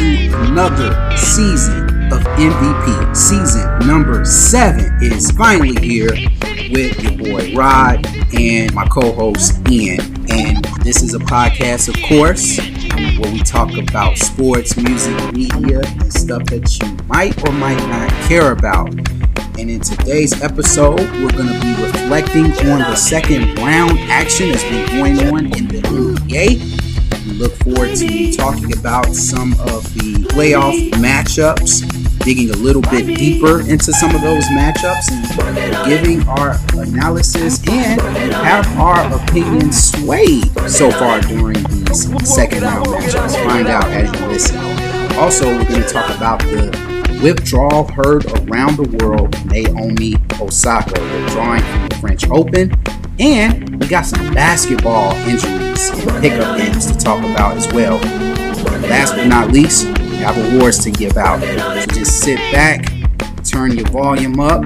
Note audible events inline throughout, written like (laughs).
to another season of MVP. Season number seven is finally here with your boy Rod and my co-host Ian. And this is a podcast, of course, where we talk about sports, music, media, and stuff that you might or might not care about. And in today's episode, we're going to be reflecting on the second round action that's been going on in the NBA we look forward to talking about some of the playoff matchups, digging a little bit deeper into some of those matchups, and giving our analysis and have our opinions swayed so far during these second round matchups. Find out as you listen. Also, we're going to talk about the withdrawal heard around the world, Naomi Osaka withdrawing from the French Open, and we got some basketball injuries and pickup games to talk about as well. Last but not least, we have awards to give out. So just sit back, turn your volume up,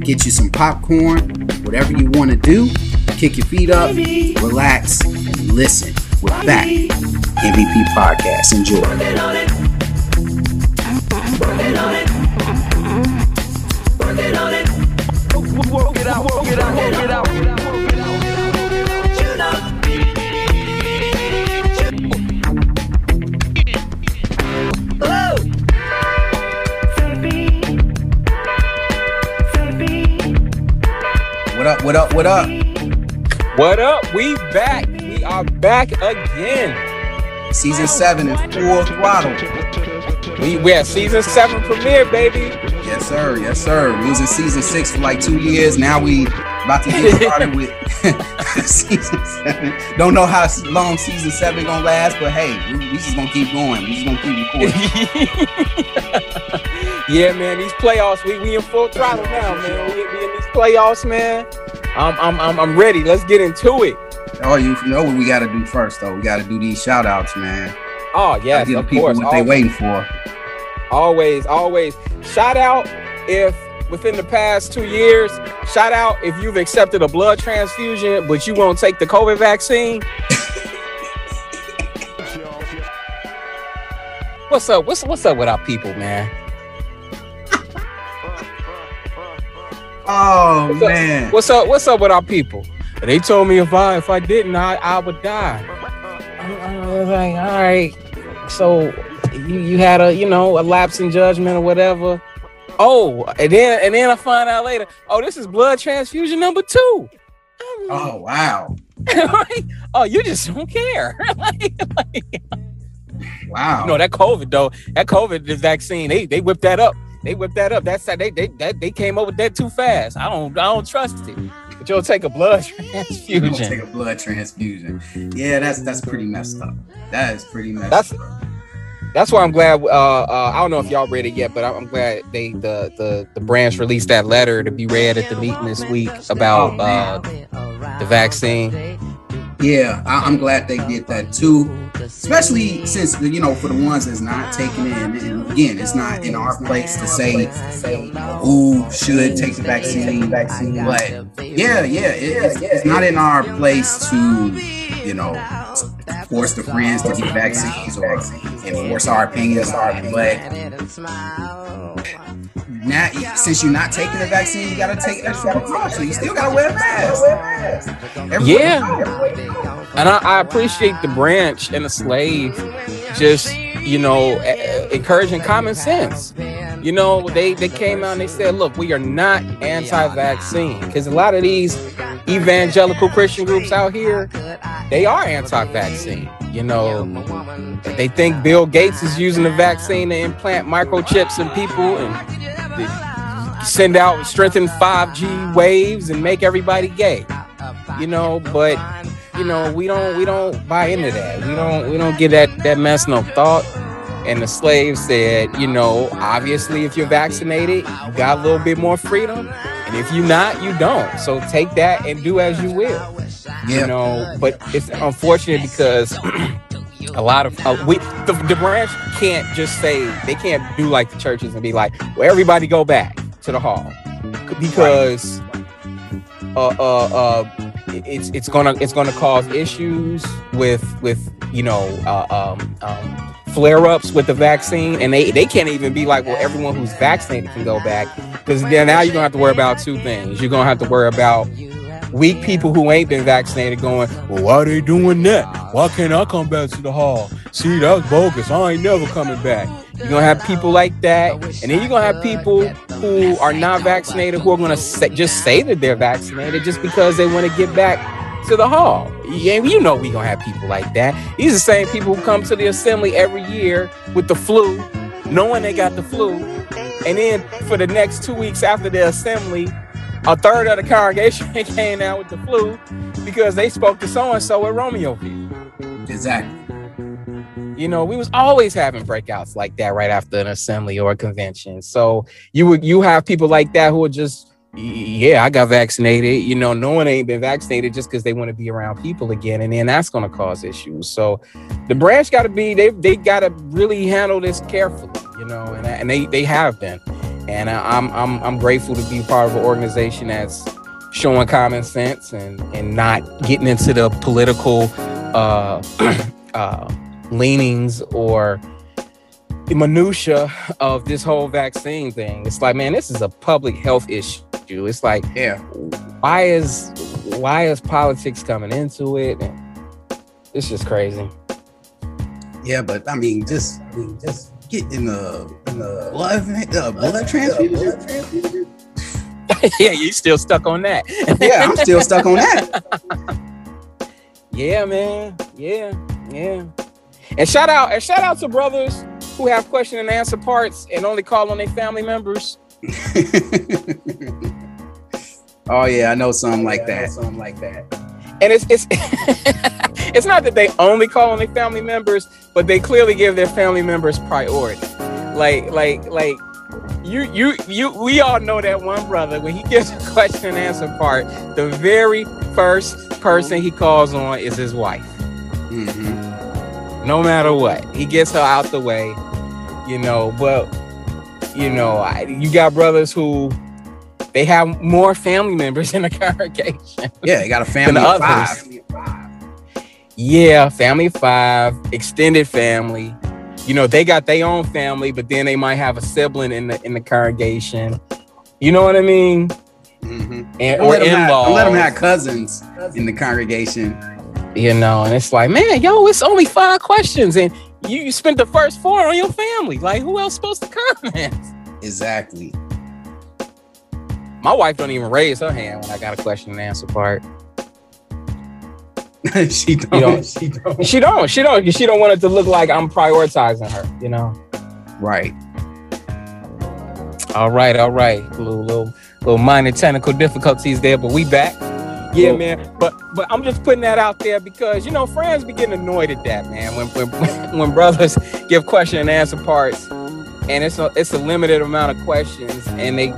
get you some popcorn, whatever you want to do. Kick your feet up, relax, and listen. We're back. MVP Podcast. Enjoy. Work it out, work it out, work it out. What up, what up, what up? What up? We back. We are back again. Season 7 in full throttle. We we at season seven premiere, baby. Yes, sir. Yes, sir. We was in season six for like two years. Now we about to get started with (laughs) season seven. Don't know how long season seven gonna last, but hey, we, we just gonna keep going. We just gonna keep recording. (laughs) yeah, man. These playoffs, we, we in full throttle now, man. We, we in these playoffs, man. I'm I'm I'm, I'm ready. Let's get into it. oh, you know what we gotta do first though. We gotta do these shout outs, man. Oh yes, give the of people course. what they waiting for. Always, always. Shout out if within the past two years. Shout out if you've accepted a blood transfusion, but you won't take the COVID vaccine. What's up? What's what's up with our people, man? Oh What's up? man. What's up? What's up with our people? They told me if I if I didn't, I, I would die. I I was like, all right. So you you had a you know a lapse in judgment or whatever. Oh, and then and then I find out later. Oh, this is blood transfusion number two. Like, Oh (laughs) wow. like, oh, you just don't care. like, (laughs) like, Wow. you know that COVID though. That COVID the vaccine. They they whipped that up. They whipped that up. That's that they they that they came up with that too fast. I don't I don't trust it. But you'll take a blood (laughs) transfusion. You gonna take a blood transfusion. Yeah, that's that's pretty messed up. That is pretty messed That's- up. That's why I'm glad. Uh, uh, I don't know if y'all read it yet, but I'm I'm glad they the the the branch released that letter to be read at the meeting this week about uh, the vaccine. Yeah, I, I'm glad they did that too. Especially since you know, for the ones that's not taking it, and, and again, it's not in our place to say who should take the vaccine. But yeah, yeah, it, it's, it's not in our place to, you know, force the friends to get vaccines or enforce our opinions. But now, since you're not taking the vaccine, you gotta take extra precautions. So you still gotta wear a mask. Everywhere Yeah. And I, I appreciate the branch and the slave just, you know, encouraging common sense. You know, they, they came out and they said, look, we are not anti vaccine. Because a lot of these evangelical Christian groups out here, they are anti vaccine. You know, they think Bill Gates is using the vaccine to implant microchips in people and send out strengthen 5G waves and make everybody gay. You know, but you know, we don't we don't buy into that. We don't we don't give that that mess no thought. And the slave said, you know, obviously if you're vaccinated, you got a little bit more freedom. And if you're not, you don't. So take that and do as you will. You know, but it's unfortunate because (clears throat) a lot of uh, we the, the branch can't just say they can't do like the churches and be like, well, everybody go back to the hall because uh uh uh it's it's gonna it's gonna cause issues with with you know uh, um, um, flare ups with the vaccine, and they they can't even be like, well, everyone who's vaccinated can go back because then now you're gonna have to worry about two things. You're gonna have to worry about weak people who ain't been vaccinated going, well, why are they doing that? Why can't I come back to the hall? See, that's bogus. I ain't never coming back. You're gonna have people like that, and then you're gonna have people who are not vaccinated who are gonna just say that they're vaccinated just because they want to get back to the hall. Yeah, you know we gonna have people like that. These are the same people who come to the assembly every year with the flu, knowing they got the flu, and then for the next two weeks after the assembly, a third of the congregation (laughs) came out with the flu because they spoke to so and so at Romeoville. Exactly. You know, we was always having breakouts like that right after an assembly or a convention. So you would you have people like that who are just yeah, I got vaccinated. You know, no one ain't been vaccinated just because they want to be around people again, and then that's going to cause issues. So, the branch got to be they they got to really handle this carefully. You know, and and they they have been, and I'm I'm I'm grateful to be part of an organization that's showing common sense and and not getting into the political uh, (clears throat) uh, leanings or the minutia of this whole vaccine thing. It's like, man, this is a public health issue. It's like, Yeah. why is why is politics coming into it? And it's just crazy. Yeah, but I mean, just I mean, just get in the in the blood uh, blood transfusion. (laughs) yeah, you still stuck on that. (laughs) Yeah, I'm still stuck on that. (laughs) Yeah, man. Yeah, yeah. And shout out and shout out to brothers who have question and answer parts and only call on their family members. oh yeah, I know something like Yeah, I know that. Something like that. And it's it's (laughs) it's not that they only call on their family members, but they clearly give their family members priority. Like like like you you you we all know that one brother when he gives a question and answer part, the very first person he calls on is his wife. Mhm. no matter what. He gets her out the way, you know. But you know, I, you got brothers who they have more family members in the (laughs) congregation. Yeah, they got a family of others. five. Yeah, family of five, extended family. You know, they got their own family, but then they might have a sibling in the in the congregation. You know what I mean? Mhm. And or let them in have- let them have cousins in the congregation. you know, and it's like, man, yo, it's only five questions, and you, you spent the first four on your family. Like, who else supposed to comment? Exactly. My wife don't even raise her hand when I got a question and answer part. (laughs) she don't. don't- She don't. She don't. She don't. She don't want it to look like I'm prioritizing her. You know. Right. All right. All right. Little little little minor technical difficulties there, but we back. Yeah, man. But but I'm just putting that out there because you know friends be getting annoyed at that, man. When when (laughs) when brothers give question and answer parts, and it's a it's a limited amount of questions, and they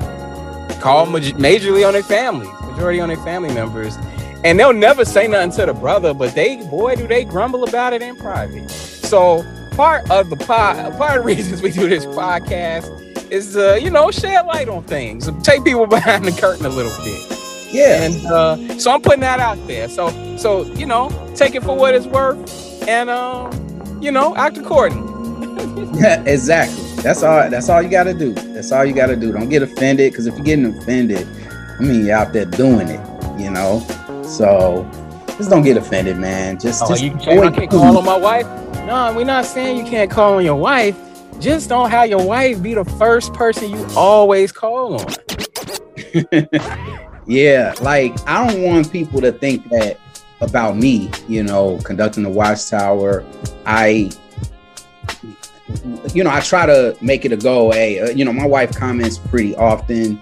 call maj- majorly on their families, majority on their family members, and they'll never say nothing to the brother, but they boy do they grumble about it in private. So part of the pod, part of the (laughs) reasons we do this podcast is uh you know shed light on things, take people (laughs) behind the curtain a little bit. Yeah. And uh, so I'm putting that out there. So so you know, take it for what it's worth, and um, you know, act accordingly. (laughs) Yeah, exactly. That's all. That's all you got to do. That's all you got to do. Don't get offended, because if you're getting offended, I mean, you're out there doing it. You know. So just don't get offended, man. Just, Oh, just you saying I avoid can't call on my wife? No, we're not saying you can't call on your wife. Just don't have your wife be the first person you always call on. (laughs) yeah, like I don't want people to think that about me, you know, conducting the watchtower. I, you know, I try to make it a go. Hey, uh, you know, my wife comments pretty often.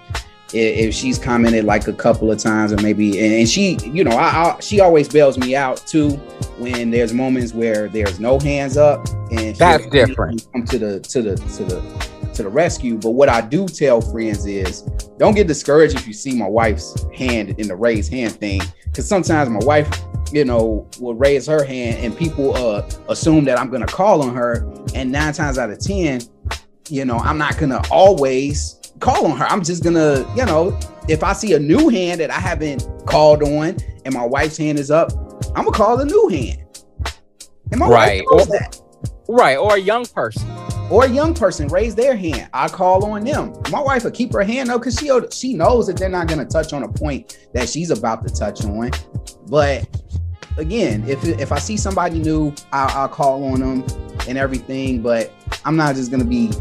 If she's commented like a couple of times, or maybe, and and she, you know, I, I she always bails me out too when there's moments where there's no hands up, and That's different. Come to the to the to the to the rescue. But what I do tell friends is don't get discouraged if you see my wife's hand in the raised hand thing because sometimes my wife you know will raise her hand and people uh assume that i'm gonna call on her and nine times out of ten you know i'm not gonna always call on her i'm just gonna you know if i see a new hand that i haven't called on and my wife's hand is up, I'm gonna call the new hand. And my Right. wife knows that. Right. Or a young person. Or a young person raise their hand. I call on them. My wife will keep her hand up because she she knows that they're not gonna touch on a point that she's about to touch on. But again, if if I see somebody new, I'll, I'll call on them and everything. But I'm not just gonna be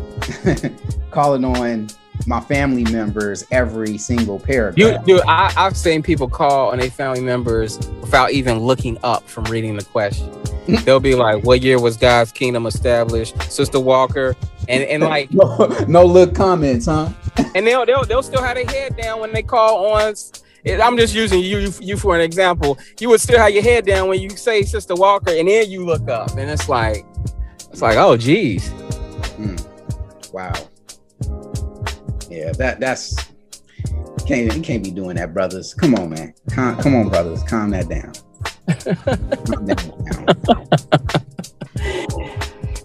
(laughs) calling on my family members every single You, paragraph. dude, I, I've seen people call on their family members without even looking up from reading the question. (laughs) They'll be like, "What year was God's kingdom established?" Sister Walker, and and (laughs) like, no, no look comments, huh? (laughs) and they'll they'll they'll still have their head down when they call on. I'm just using you you for an example. You would still have your head down when you say Sister Walker, and then you look up, and it's like, it's like, oh, geez. Hmm. Wow. Yeah, that that's can't you can't be doing that, brothers. Come on, man. Calm, come on, brothers. Calm that down. Calm that down.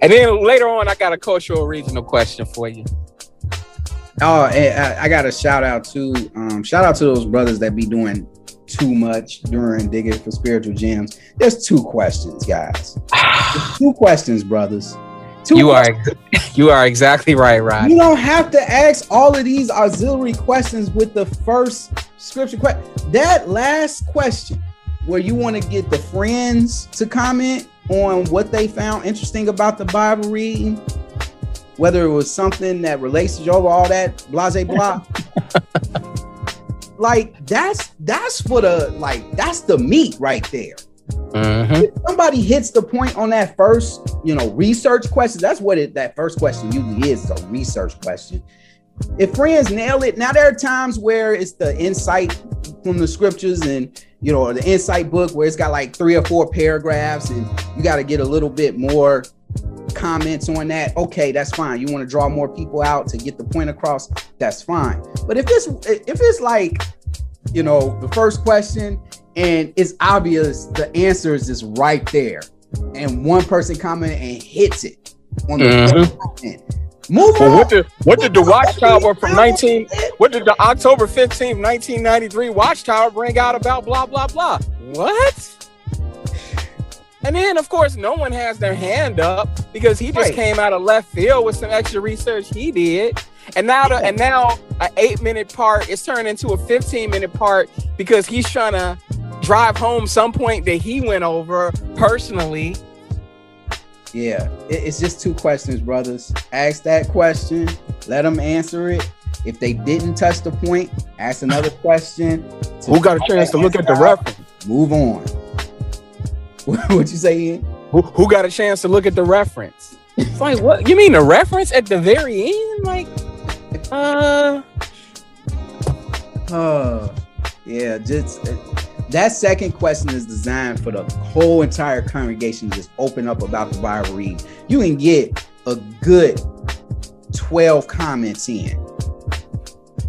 And then later on, I got a cultural regional question for you. Oh, I, I got a shout out to um, shout out to those brothers that be doing too much during digging for spiritual gems. There's two questions, guys. Two questions, brothers. You are you are exactly right, Rod. You don't have to ask all of these auxiliary questions with the first scripture question. That last question, where you want to get the friends to comment on what they found interesting about the Bible reading, whether it was something that relates to Jehovah, all that blase blah. (laughs) like that's that's for the like that's the meat right there Mhm. if somebody hits the point on that first, you know, research question, that's what it that first question usually is, a research question. If friends nail it, now there are times where it's the insight from the scriptures and you know, the insight book where it's got like three or four paragraphs and you got to get a little bit more comments on that. Okay, that's fine. You want to draw more people out to get the point across, that's fine. But if it's if it's like, you know, the first question and it's obvious the answer is just right there, and one person comment and hits it on the Mhm. Move Well, on. what did what did the Watchtower from 19 what did the October 15th, 1993 Watchtower bring out about blah blah blah? What? And then of course no one has their hand up because he just Right. came out of left field with some extra research he did. And now the, and now an 8 minute part is turned into a 15 minute part because he's trying to drive home some point that he went over personally. Yeah, it's just two questions, brothers. Ask that question, let them answer it. If they didn't touch the point, ask another question. Who got a chance to look at the reference? Move on. (laughs) what you saying? Who, who got a chance to look at the reference? It's like, what? You mean the reference at the very end? Like, uh, Uh, (sighs) yeah, just that second question is designed for the whole entire congregation to just open up about the Bible read. You can get a good 12 comments in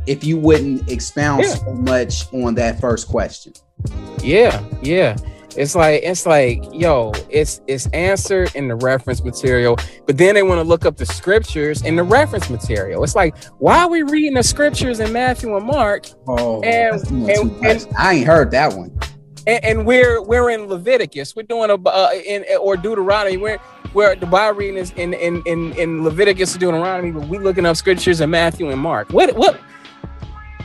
if you wouldn't expound Yeah. so much on that first question. yeah, yeah. It's like, it's like, yo, it's it's answered in the reference material, but then they want to look up the scriptures in the reference material. It's like, why are we reading the scriptures in Matthew and Mark, Oh, And- doing and- I ain't heard that one. and, and we're we're in Leviticus, we're doing a uh, in or Deuteronomy, we're where the Bible reading is in in in, in Leviticus and Deuteronomy, but we looking up scriptures in Matthew and Mark. What what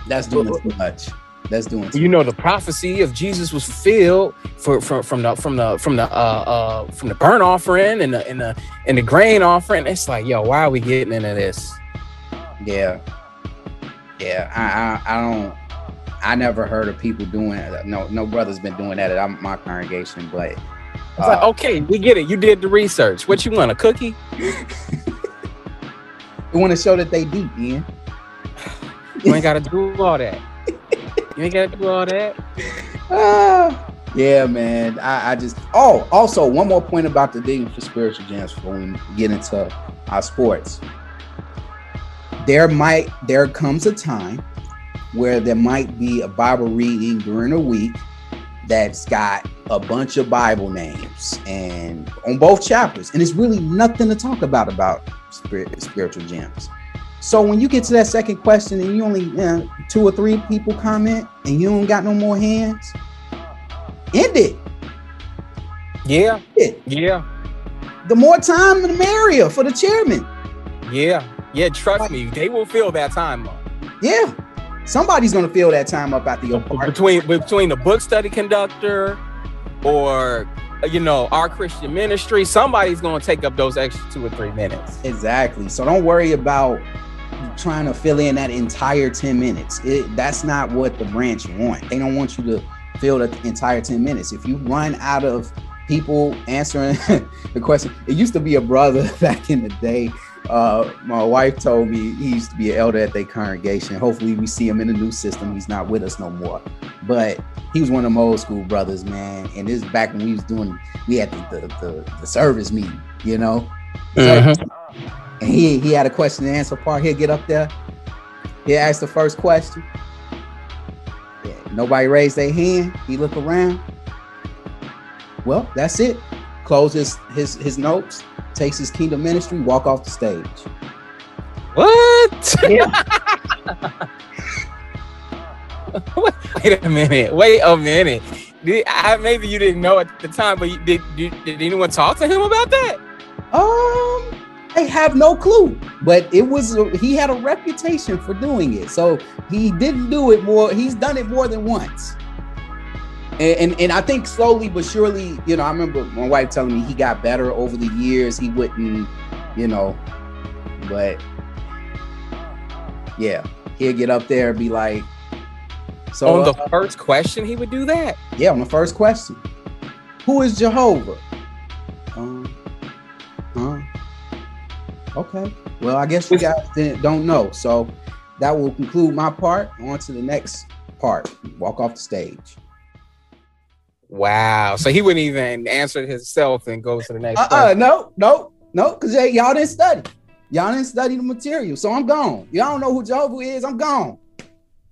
That's doing too much. That's doing you know the prophecy of Jesus was fulfilled for from from the from the from the uh uh from the burnt offering and the and the and the grain offering. It's like, yo, why are we getting into this? Yeah, yeah. I, I, I don't. I never heard of people doing No, No, brother's been doing that at my congregation. But It's like, uh, okay, we get it. You did the research. What you want? A cookie? (laughs) we want to show that they deep, Ian. (sighs) You ain't gotta do all that. You ain't gotta do all that. Ah, yeah, man. I, I just. Oh, also one more point about the digging for spiritual gems before we get into our sports. There might there comes a time where there might be a Bible reading during a week that's got a bunch of Bible names and on both chapters, and it's really nothing to talk about about spirit, spiritual gems. So when you get to that second question and you only you know, two or three people comment and you don't got no more hands, End it. Yeah, It. yeah, The more time, the merrier for the chairman. yeah, yeah. Trust me, they will fill that time up. Yeah. Somebody's gonna fill that time up at the between between the book study conductor or uh, you know our Christian ministry. Somebody's going to take up those extra two or three minutes. Exactly. So don't worry about trying to fill in that entire 10 minutes. It, that's not what the branch want. They don't want you to fill the entire 10 minutes. If you run out of people answering (laughs) the question, it used to be a brother (laughs) back in the day. Uh, my wife told me he used to be an elder at their congregation. Hopefully, we see him in the new system. He's not with us no more. But he was one of them old school brothers, man. And this is back when we was doing, we had the the, the, the service meeting, you know. Mhm. And he he had a question and answer part. He'll get up there. He'll ask the first question. Yeah, nobody raised their hand. He look around. Well, that's it. Close his his his notes. Takes his kingdom ministry. Walk off the stage. What? (laughs) Wait a minute. Wait a minute. Did, I, maybe you didn't know at the time, but you, did, did did anyone talk to him about that? Um, I have no clue, but it was he had a reputation for doing it, so he didn't do it more. He's done it more than once, and and, and I think slowly but surely, you know, I remember my wife telling me he got better over the years. He wouldn't, you know, but yeah, he'll get up there and be like, so On the uh, first question, he would do that. yeah, on the first question, who is Jehovah? Um, huh? Okay. Well, I guess you guys don't know. So that will conclude my part. On to the next part. Walk off the stage. Wow. So he wouldn't even answer himself and go to the next Uh uh question. no, no, no, because y'all didn't study. Y'all didn't study the material. So I'm gone. Y'all don't know who Jehovah is. I'm gone.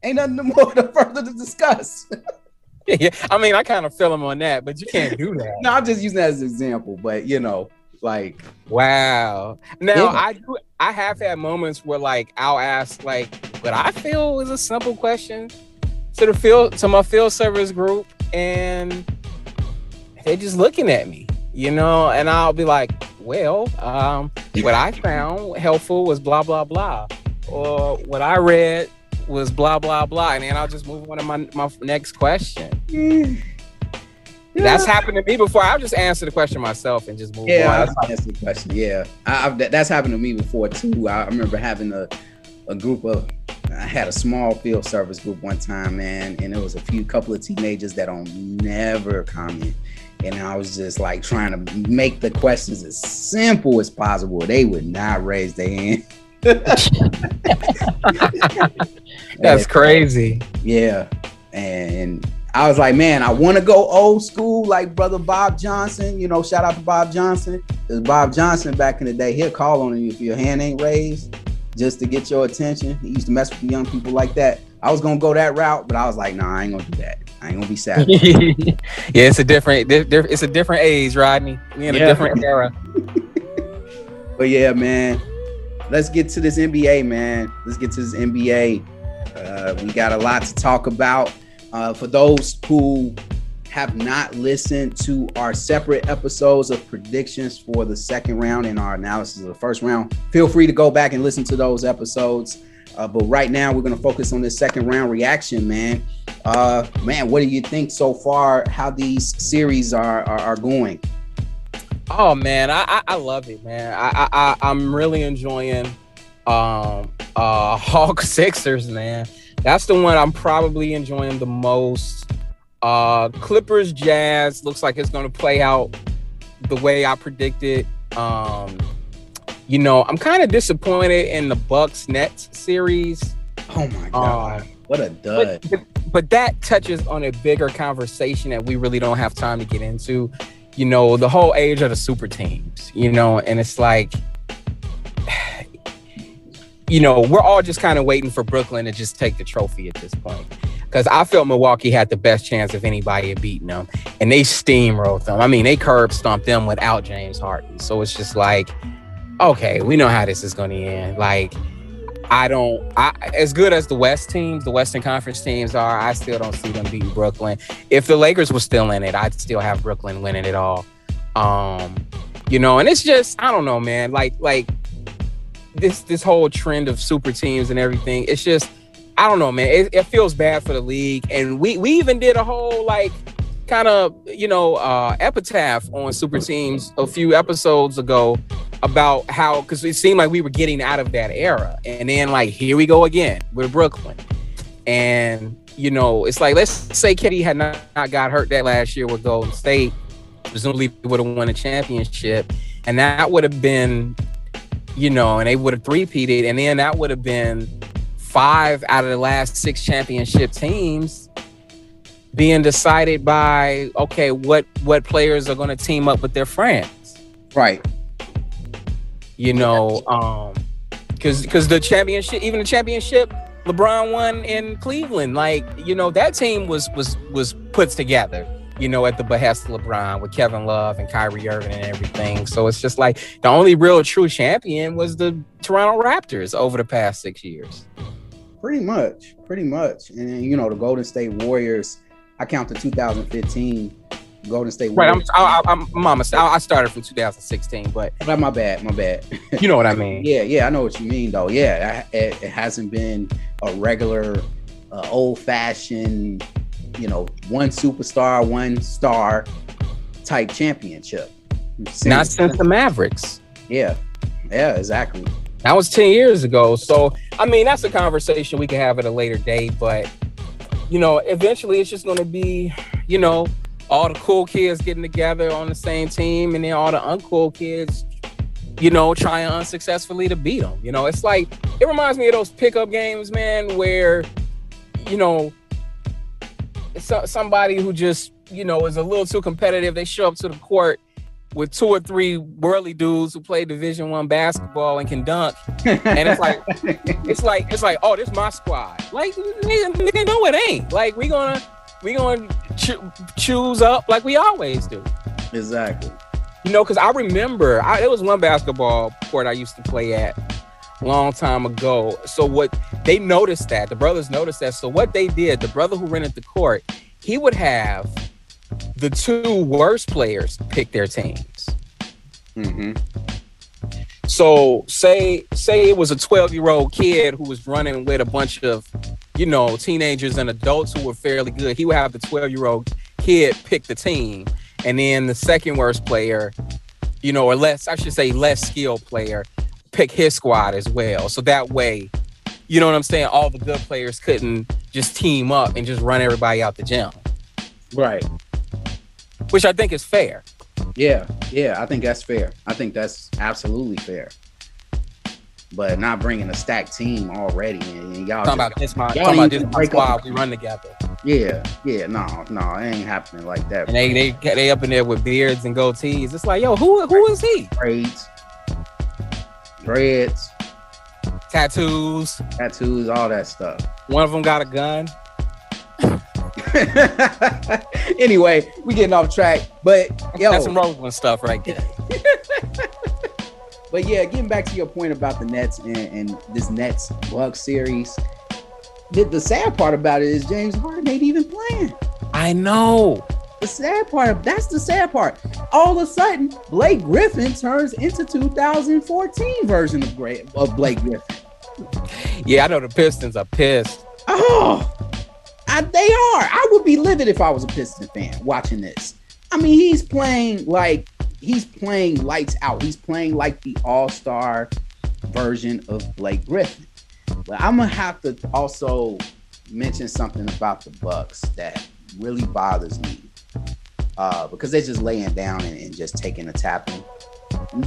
Ain't nothing (laughs) more to further to discuss. (laughs) yeah, I mean, I kind of feel him on that, but you can't do that. (laughs) no, I'm just using that as an example. But you know, like Wow. Now Yeah. I do I have had moments where like I'll ask like what I feel is a simple question to the field to my field service group and they're just looking at me, you know, and I'll be like, well, um, what I found helpful was blah blah blah. Or what I read was blah blah blah. And then I'll just move on to my, my next question. That's happened to me before. I'll just answer the question myself and just move Yeah, on. that's, that's the question. Yeah, I, I've, that's happened to me before too. I, I remember having a, a group of, I had a small field service group one time, man, and it was a few couple of teenagers that don't never comment, and I was just like trying to make the questions as simple as possible. They would not raise their hand. (laughs) That's crazy. Yeah. And I was like, man, I want to go old school like brother Bob Johnson. You know, shout out to Bob Johnson. Because Bob Johnson back in the day, he'll call on you if your hand ain't raised just to get your attention. He used to mess with young people like that. I was gonna go that route, but I was like, nah, I ain't gonna do that. I ain't gonna be sad. (laughs) yeah, it's a different, di- di- it's a different age, Rodney. We in Yeah. a different era. (laughs) But yeah, man, let's get to this NBA, man. Let's get to this NBA. Uh, we got a lot to talk about. Uh, for those who have not listened to our separate episodes of predictions for the second round and our analysis of the first round, feel free to go back and listen to those episodes. Uh, but right now, we're going to focus on this second round reaction, man. Uh, man, what do you think so far? How these series are are, are going? Oh man, I, I I love it, man. I, I I'm really enjoying um uh (laughs) Hawk Sixers, man. That's the one I'm probably enjoying the most. Uh Clippers Jazz looks like it's gonna play out the way I predicted. Um, you know, I'm kind of disappointed in the Bucks Nets series. Oh my god, Um, what a dud! but, but, but that touches on a bigger conversation that we really don't have time to get into. You know, the whole age of the super teams, you know, and it's like, you know, we're all just kind of waiting for Brooklyn to just take the trophy at this point. Because I felt Milwaukee had the best chance of anybody beating them, and they steamrolled them. I mean, they curb stomped them without James Harden. So it's just like, okay, we know how this is going to end. Like, I don't. I as good as the West teams, the Western Conference teams are. I still don't see them beating Brooklyn. If the Lakers were still in it, I'd still have Brooklyn winning it all. Um, you know, and it's just I don't know, man. Like like this this whole trend of super teams and everything. It's just I don't know, man. It, it feels bad for the league, and we we even did a whole like kind of you know uh epitaph on super teams a few episodes ago about how because it seemed like we were getting out of that era and then like here we go again with brooklyn and you know it's like let's say KD had not, not got hurt that last year with golden state presumably would have won a championship and that would have been you know and they would have three-peated and then that would have been five out of the last six championship teams being decided by okay what what players are going to team up with their friends Right. you know um because because the championship even the championship lebron won in cleveland like you know that team was was was put together you know at the behest of lebron with kevin love and kyrie irving and everything so it's just like the only real true champion was the toronto raptors over the past six years Pretty much. Pretty much. And you know, the Golden State Warriors, I count the 2015 Golden State right i'm Warriors. I, I, i'm mama i started from 2016 but Right. (laughs) my bad, my bad. (laughs) you know what i mean Yeah, yeah, I know what you mean though. Yeah, it, it hasn't been a regular, uh, old fashioned, you know, one superstar, one star type championship. not since the mavericks Yeah, yeah, exactly. That was 10 years ago. So, I mean, that's a conversation we can have at a later date. But, you know, eventually it's just going to be, you know, all the cool kids getting together on the same team and then all the uncool kids, you know, trying unsuccessfully to beat them. You know, it's like, it reminds me of those pickup games, man, where, you know, so- somebody who just, you know, is a little too competitive. They show up to the court with two or three whirly dudes who play division one basketball and can dunk and it's like (laughs) it's like it's like oh this is my squad like nigga, nigga, no it ain't like we gonna we gonna cho- choose up like we always do exactly. you know because i remember I, there was one basketball court i used to play at long time ago. So what they noticed that the brothers noticed that. So what they did the brother who rented the court he would have the two worst players pick their teams. Hmm So say say it was a 12 year old kid who was running with a bunch of, you know, teenagers and adults who were fairly good. He would have the 12 year old kid pick the team, and then the second worst player, you know, or less I should say less skilled player, pick his squad as well. So that way, you know what I'm saying, all the good players couldn't just team up and just run everybody out the gym, Right. which I think is fair. Yeah, yeah, I think that's fair. I think that's absolutely fair. But not bringing a stacked team already, and, y'all. Talking just- about this my talking about this my up squad, we run together. yeah, yeah, no, no, it ain't happening like that. and they they they up in there with beards and goatees. It's like, yo, who who is he? braids, dreads, Tattoos. tattoos, all that stuff. One of them got a gun. (laughs) anyway, we getting off track, but yo, That's some Roseland stuff right there. (laughs) But yeah, getting back to your point about the Nets and, and this Nets Bucks series, the, the sad part about it is James Harden ain't even playing. I know. The sad part, that's the sad part. All of a sudden, Blake Griffin turns into 2014 version of, Gra- of Blake Griffin. Yeah, I know the Pistons are pissed. Oh, I, they are. I would be livid if I was a Pistons fan watching this. I mean, he's playing like he's playing lights out. He's playing like the All Star version of Blake Griffin. But I'm gonna have to also mention something about the Bucks that really bothers me uh, because they're just laying down and, and just taking a tapping.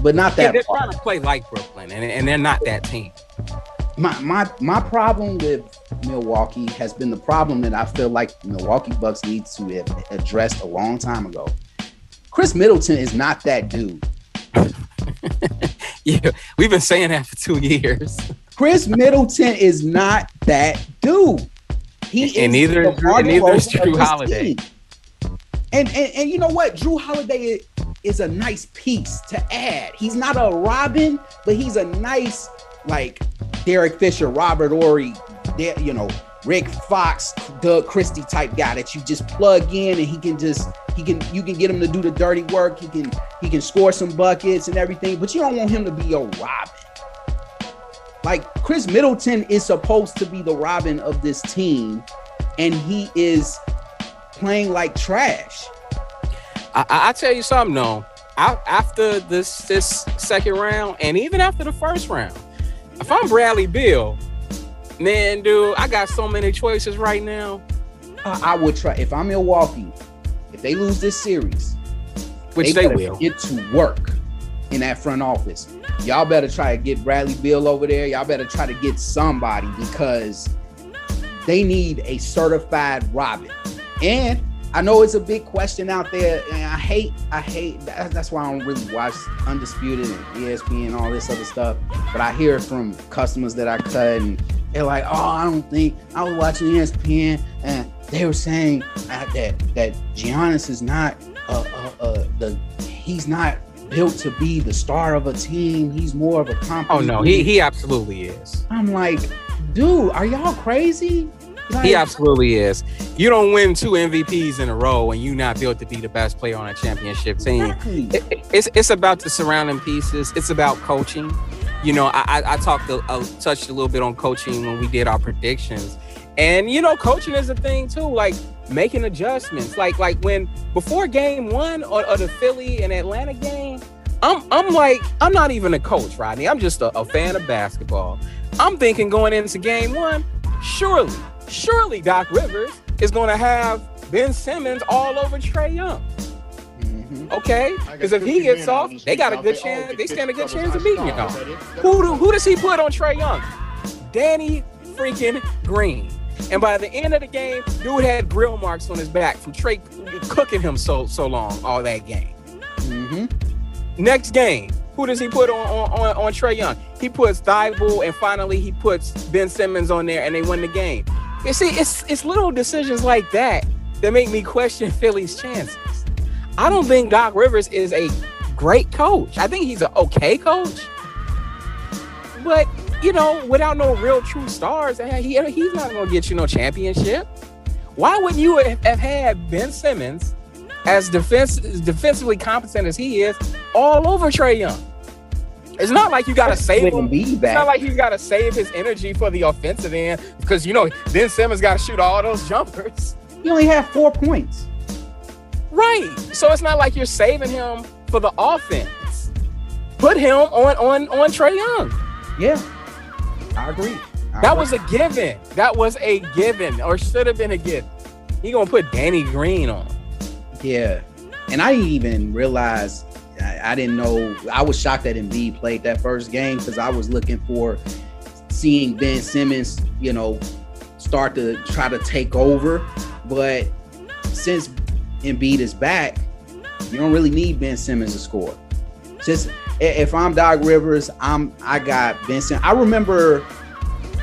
But not Yeah, that they're far. trying to play like Brooklyn, and, and they're not that team. my my my problem with Milwaukee has been the problem that I feel like Milwaukee Bucks need to have addressed a long time ago. Khris Middleton is not that dude. (laughs) Yeah, we've been saying that for two years. Khris Middleton is not that dude. He And is neither the and neither is Jrue Holiday. team. And, and and you know what? Jrue Holiday is, a nice piece to add. He's not a Robin, but he's a nice like Derek Fisher, Robert Horry, there, you know, Rick Fox, Doug Christie type guy that you just plug in and he can just he can you can get him to do the dirty work. He can he can score some buckets and everything, but you don't want him to be your Robin. Like Khris Middleton is supposed to be the Robin of this team, and he is playing like trash. I, I, tell you something though. I, after this this second round, and even after the first round, if I'm Bradley Beal, man, dude, I got so many choices right now. I, I would try if I'm Milwaukee. If they lose this series, Which they, better will. get to work in that front office. Y'all better try to get Bradley Beal over there. Y'all better try to get somebody because they need a certified Robin. And I know it's a big question out there, and I hate, I hate. That's why I don't really watch Undisputed and ESPN and all this other stuff. But I hear from customers that I cut, and they're like, "Oh, I don't think I was watching ESPN, and they were saying that that Giannis is not uh, uh, uh, the he's not built to be the star of a team. He's more of a company. Oh no, he he absolutely is. I'm like, dude, are y'all crazy? He absolutely is. You don't win two MVPs in a row and you not built to be the best player on a championship team. exactly. It- it- it's it's about the surrounding pieces. It's about coaching. You know, I I, I talked a, I touched a little bit on coaching when we did our predictions, and you know, coaching is a thing too. Like making adjustments. Like like when before game one or, or the Philly and Atlanta game, I'm I'm like I'm not even a coach, Rodney. I'm just a, a fan of basketball. I'm thinking going into game one, surely, surely Doc Rivers is going to have Ben Simmons all over Trae Young. Mhm. Okay, because if he gets off, they got a good chance. They stand a good chance of beating y'all. Who do, who does he put on Trae Young? Danny freaking Green. And by the end of the game, dude had grill marks on his back from Trae cooking him so so long all that game. Mhm. Next game, who does he put on on, on, on Trae Young? He puts Thybulle, and finally he puts Ben Simmons on there, and they win the game. You see, it's it's little decisions like that that make me question (laughs) Philly's chances. I don't think Doc Rivers is a great coach. I think he's an okay coach, but you know, without no real true stars, eh, he, he's not going to get you no championship. Why wouldn't you have have had Ben Simmons as defense as defensively competent as he is all over Trae Young? It's not like you got to save him. It's not like he's got to save his energy for the offensive end because you know Ben Simmons got to shoot all those (laughs) jumpers. he only had four points. Right. So it's not like you're saving him for the offense. Put him on on on Trae Young. Yeah, I agree. I That agree. was a given. That was a given, or should have been a given. He gonna put Danny Green on. yeah, and I didn't even realize. I, didn't know. I was shocked that Embiid played that first game because I was looking for seeing Ben Simmons, you know, start to try to take over. But since Embiid is back, you don't really need Ben Simmons to score. Just if I'm Doc Rivers, I'm I got Ben Simmons. I remember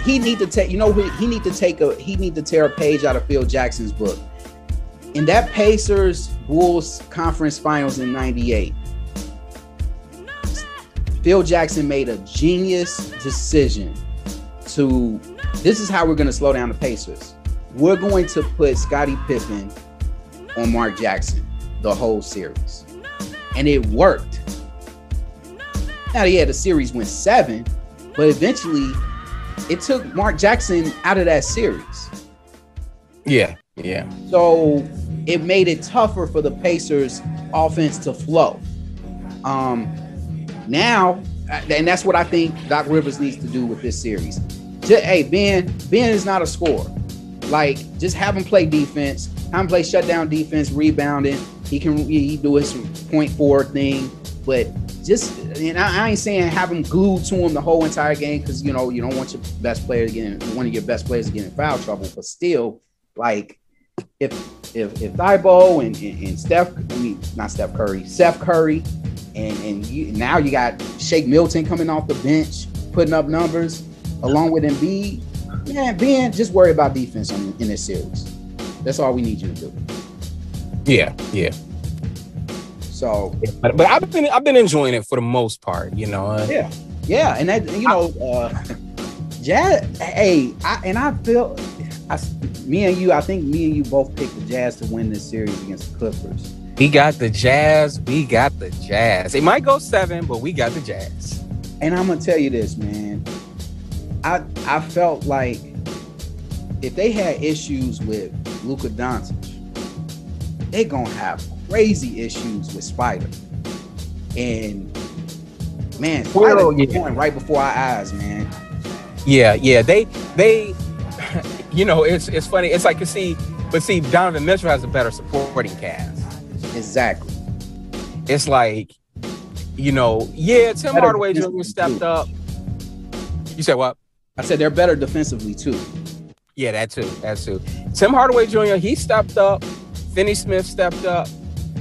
he need to take. You know, he, he need to take a he need to tear a page out of Phil Jackson's book. In that Pacers Bulls conference finals in '98, Phil Jackson made a genius decision to. This is how we're going to slow down the Pacers. We're going to put Scottie Pippen on Mark Jackson the whole series, and it worked. Now, yeah, the series went seven, but eventually it took Mark Jackson out of that series. Yeah, yeah. So it made it tougher for the Pacers offense to flow. Um, now, uh, and that's what I think Doc Rivers needs to do with this series. Ju- hey, Ben, Ben is not a scorer. Like, just have him play defense, have him play shutdown defense, rebounding. He can he do his point forward thing, but just and I, I ain't saying have him glued to him the whole entire game because you know you don't want your best player to get in, one of your best players to get in foul trouble, but still, like if if if Thybulle and, and, and Steph, I mean not Steph Curry, Seth Curry, and and you now you got Shake Milton coming off the bench, putting up numbers along with Embiid. Yeah, Ben, just worry about defense on, in this series. That's all we need you to do. Yeah, yeah. So But, but I've been I've been enjoying it for the most part, you know. Uh, yeah, yeah, and that you know, uh, (laughs) Jazz, hey, I, and I feel, I, me and you, I think me and you both picked the Jazz to win this series against the Clippers. We got the Jazz. We got the Jazz. It might go seven, but we got the Jazz. And I'm gonna tell you this, man. I I felt like if they had issues with Luka Doncic, they gonna have crazy issues with Spider. And man, Spider Well, yeah. going right before our eyes, man. Yeah, yeah. They they you know, it's it's funny. It's like you see, but see, Donovan Mitchell has a better supporting cast. Exactly. It's like, you know, yeah, Tim Better Hardaway Jr. stepped too. up. You said what? I said they're better defensively too. Yeah, that too. That too. Tim Hardaway Jr. He stepped up. Finney Smith stepped up,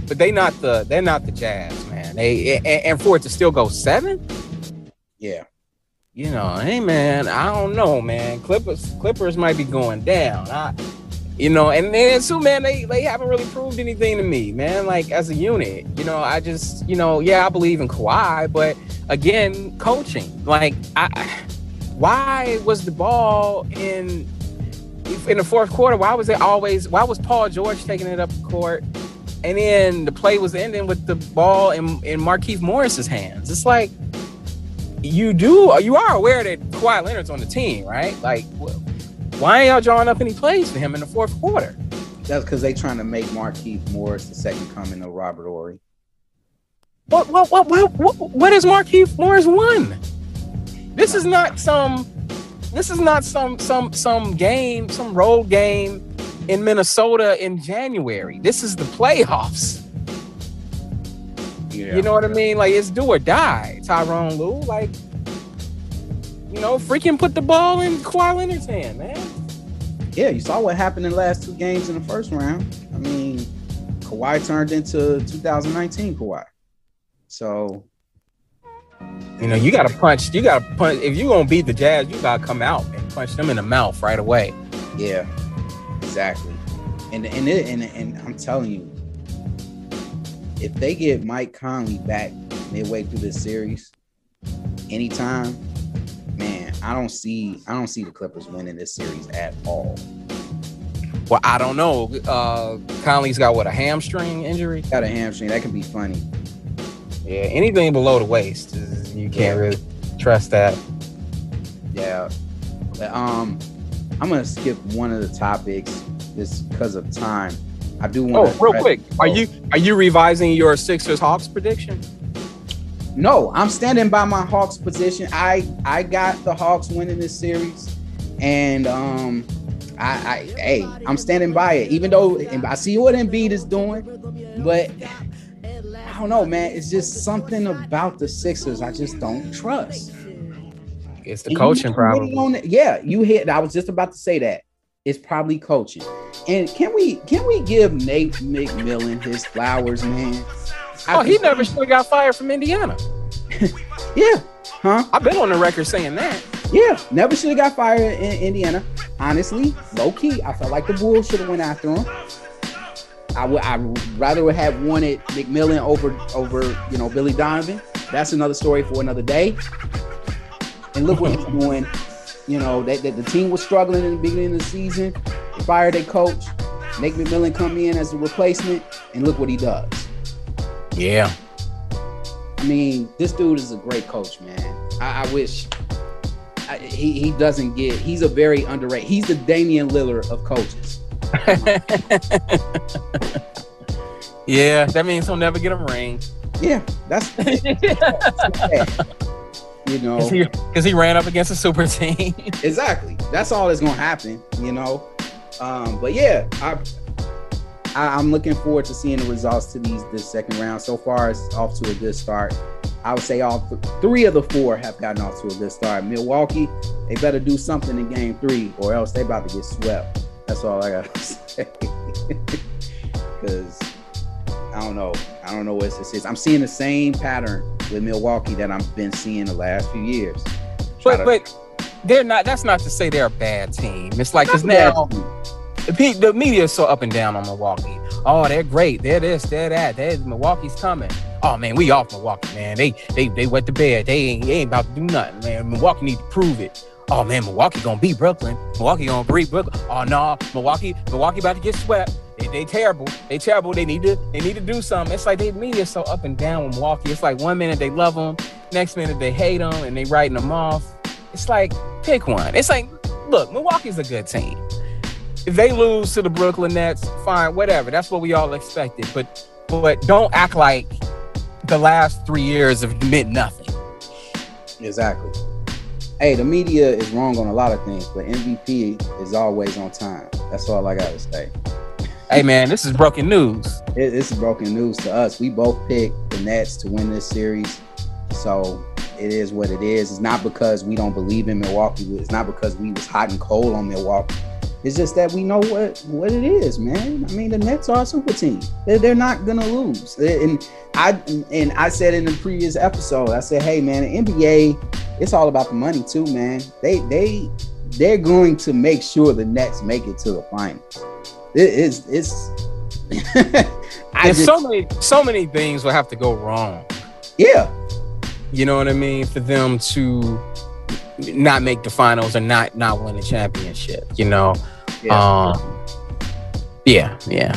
but they not the they're not the Jazz, man. They and, and for it to still go seven, Yeah. You know, hey man, I don't know, man. Clippers Clippers might be going down. I, you know, and then too, man, they they haven't really proved anything to me, man. Like as a unit, you know, I just, you know, yeah, I believe in Kawhi, but again, coaching. Like, I, why was the ball in in the fourth quarter? Why was it always? Why was Paul George taking it up the court? And then the play was ending with the ball in, in Marcus Morris's hands. It's like you do you are aware that Kawhi Leonard's on the team, right? Like, why ain't y'all drawing up any plays for him in the fourth quarter? That's because they trying to make Marcus Morris the second coming of Robert Horry. What what what what what, what has Marcus Morris won? This is not some this is not some some some game, some road game in Minnesota in January. This is the playoffs. Yeah. You know what I mean? Like it's do or die, Tyronn Lue. Like, you know, freaking put the ball in Kawhi Leonard's hand, man. Yeah, you saw what happened in the last two games in the first round. I mean, Kawhi turned into 2019 Kawhi. So You know, you gotta punch, you gotta punch. If you're gonna beat the Jazz, you gotta come out and punch them in the mouth right away. yeah, exactly. And and it, and and I'm telling you, if they get Mike Conley back midway through this series, anytime, man, I don't see I don't see the Clippers winning this series at all. Well, I don't know. Uh Conley's got what a hamstring injury. Got a hamstring, that can be funny. Yeah, anything below the waist, is- you can't really trust that. Yeah. But, um, I'm gonna skip one of the topics just because of time. I do Oh, want real quick, are you are you revising your Sixers Hawks prediction? No, I'm standing by my Hawks position. I I got the Hawks winning this series, and um, I, I hey, I'm standing by it. Even though I see what Embiid is doing, but I don't know, man. It's just something about the Sixers I just don't trust. It's the And coaching problem. Yeah, you hit. I was just about to say that. It's probably coaching. And can we can we give Nate McMillan his flowers, man? I Oh, he never should have got fired from Indiana. (laughs) Yeah, huh? I've been on the record saying that. Yeah, never should have got fired in Indiana. Honestly, low key, I felt like the Bulls should have went after him. I would I rather would have wanted McMillan over over you know Billy Donovan. That's another story for another day. And look what he's doing. You know that, that the team was struggling in the beginning of the season. They fired their coach. Nate McMillan come in as a replacement, and look what he does. Yeah. I mean, this dude is a great coach, man. I, I wish I, he he doesn't get. He's a very underrated. He's the Damian Lillard of coaches. (laughs) yeah, that means he'll never get a ring. Yeah, that's (laughs) you know Because he, he ran up against a super team. (laughs) exactly. That's all that's gonna happen. You know, um, but yeah, I, I I'm looking forward to seeing the results to these this second round. So far, it's off to a good start. I would say all th- three of the four have gotten off to a good start. Milwaukee, they better do something in game three, or else they about to get swept. That's all I gotta (laughs) say. Because I don't know, I don't know what this is. I'm seeing the same pattern with Milwaukee that I've been seeing the last few years. But to- but they're not. That's not to say they're a bad team. It's like because Not now the, the media is so up and down on Milwaukee. Oh, they're great. They're this. They're that. They're Milwaukee's coming. Oh man, we off Milwaukee, man. They they they wet the bed. They ain't, they ain't about to do nothing, man. Milwaukee need to prove it. Oh man, Milwaukee gonna beat Brooklyn. Milwaukee gonna beat Brooklyn. Oh no, Milwaukee, Milwaukee about to get swept. They, they terrible. They terrible. They need to they need to do something. It's like they media so up and down with Milwaukee. It's like one minute they love them, next minute they hate them, and they writing them off. It's like pick one. It's like look, Milwaukee's a good team. If they lose to the Brooklyn Nets, fine, whatever. That's what we all expected. But but don't act like the last three years have meant nothing. Exactly. Hey, the media is wrong on a lot of things, but MVP is always on time. That's all I gotta say. Hey man, this is broken news. It, this is broken news to us. We both picked the Nets to win this series, so it is what it is. It's not because we don't believe in Milwaukee. It's not because we was hot and cold on Milwaukee. It's just that we know what what it is, man. I mean, the Nets are a super team. They're, they're not gonna lose. And I and I said in the previous episode, I said, hey man, the NBA, it's all about the money too, man. They they they're going to make sure the Nets make it to the finals. It is it's. (laughs) I just, so many so many things will have to go wrong. Yeah, you know what I mean, for them to not make the finals or not not win a championship. You know, yeah, um, yeah, yeah.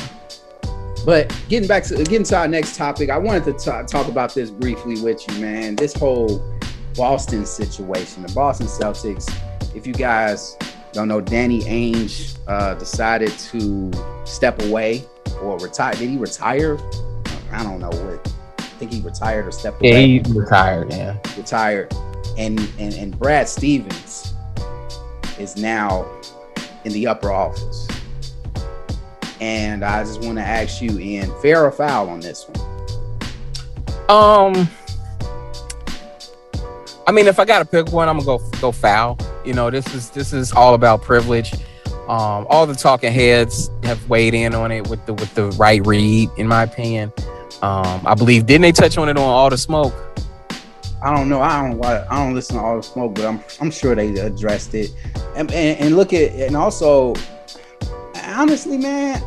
But getting back to getting to our next topic, I wanted to t- talk about this briefly with you, man. This whole Boston situation, the Boston Celtics. If you guys don't know, Danny Ainge uh, decided to step away or retire. Did he retire? I don't know what. I think he retired or stepped yeah, away. Yeah, he retired. Yeah, retired and, and and Brad Stevens is now in the upper office. And I just want to ask you, Ian, fair or foul on this one? Um, I mean, if I got to pick one, I'm gonna go go foul. You know, this is this is all about privilege. Um, all the talking heads have weighed in on it with the with the right read, in my opinion. Um, I believe didn't they touch on it on all the smoke? I don't know. I don't. I don't listen to all the smoke, but I'm I'm sure they addressed it. And, and, and look at and also, honestly, man,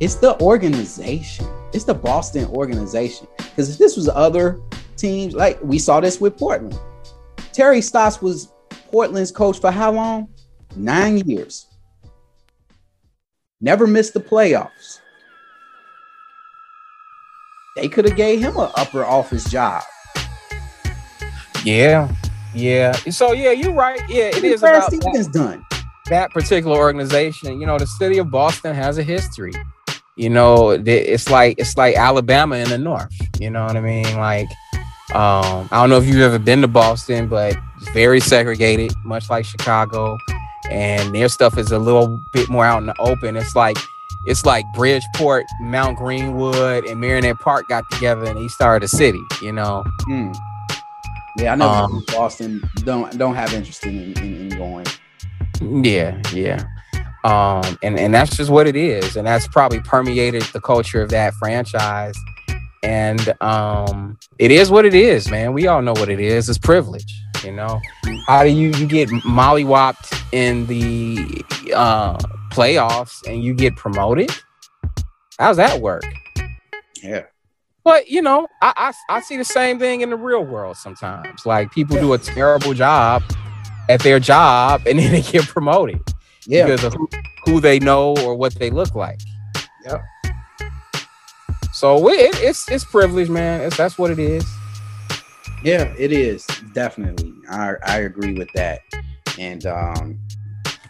it's the organization. It's the Boston organization. Because if this was other teams, like we saw this with Portland, Terry Stotts was Portland's coach for how long? Nine years. Never missed the playoffs. They could have gave him an upper office job. Yeah, yeah. So yeah, you're right. Yeah, it is about that, done. that particular organization. You know, the city of Boston has a history. You know, it's like it's like Alabama in the north. You know what I mean? Like, um, I don't know if you've ever been to Boston, but it's very segregated, much like Chicago. And their stuff is a little bit more out in the open. It's like it's like Bridgeport, Mount Greenwood, and Marquette Park got together and he started a city. You know. Mm. Yeah, I know um, Boston don't don't have interest in, in, in going. Yeah, yeah. Um, and, and that's just what it is. And that's probably permeated the culture of that franchise. And um, it is what it is, man. We all know what it is. It's privilege, you know. How do you you get mollywopped in the uh, playoffs and you get promoted? How's that work? Yeah. But you know, I, I, I see the same thing in the real world sometimes. Like people do a terrible job at their job and (laughs) then they get promoted. Yeah. Because of who, who they know or what they look like. Yep. So it, it's it's privilege, man. It's, that's what it is. Yeah, it is definitely. I I agree with that, and um,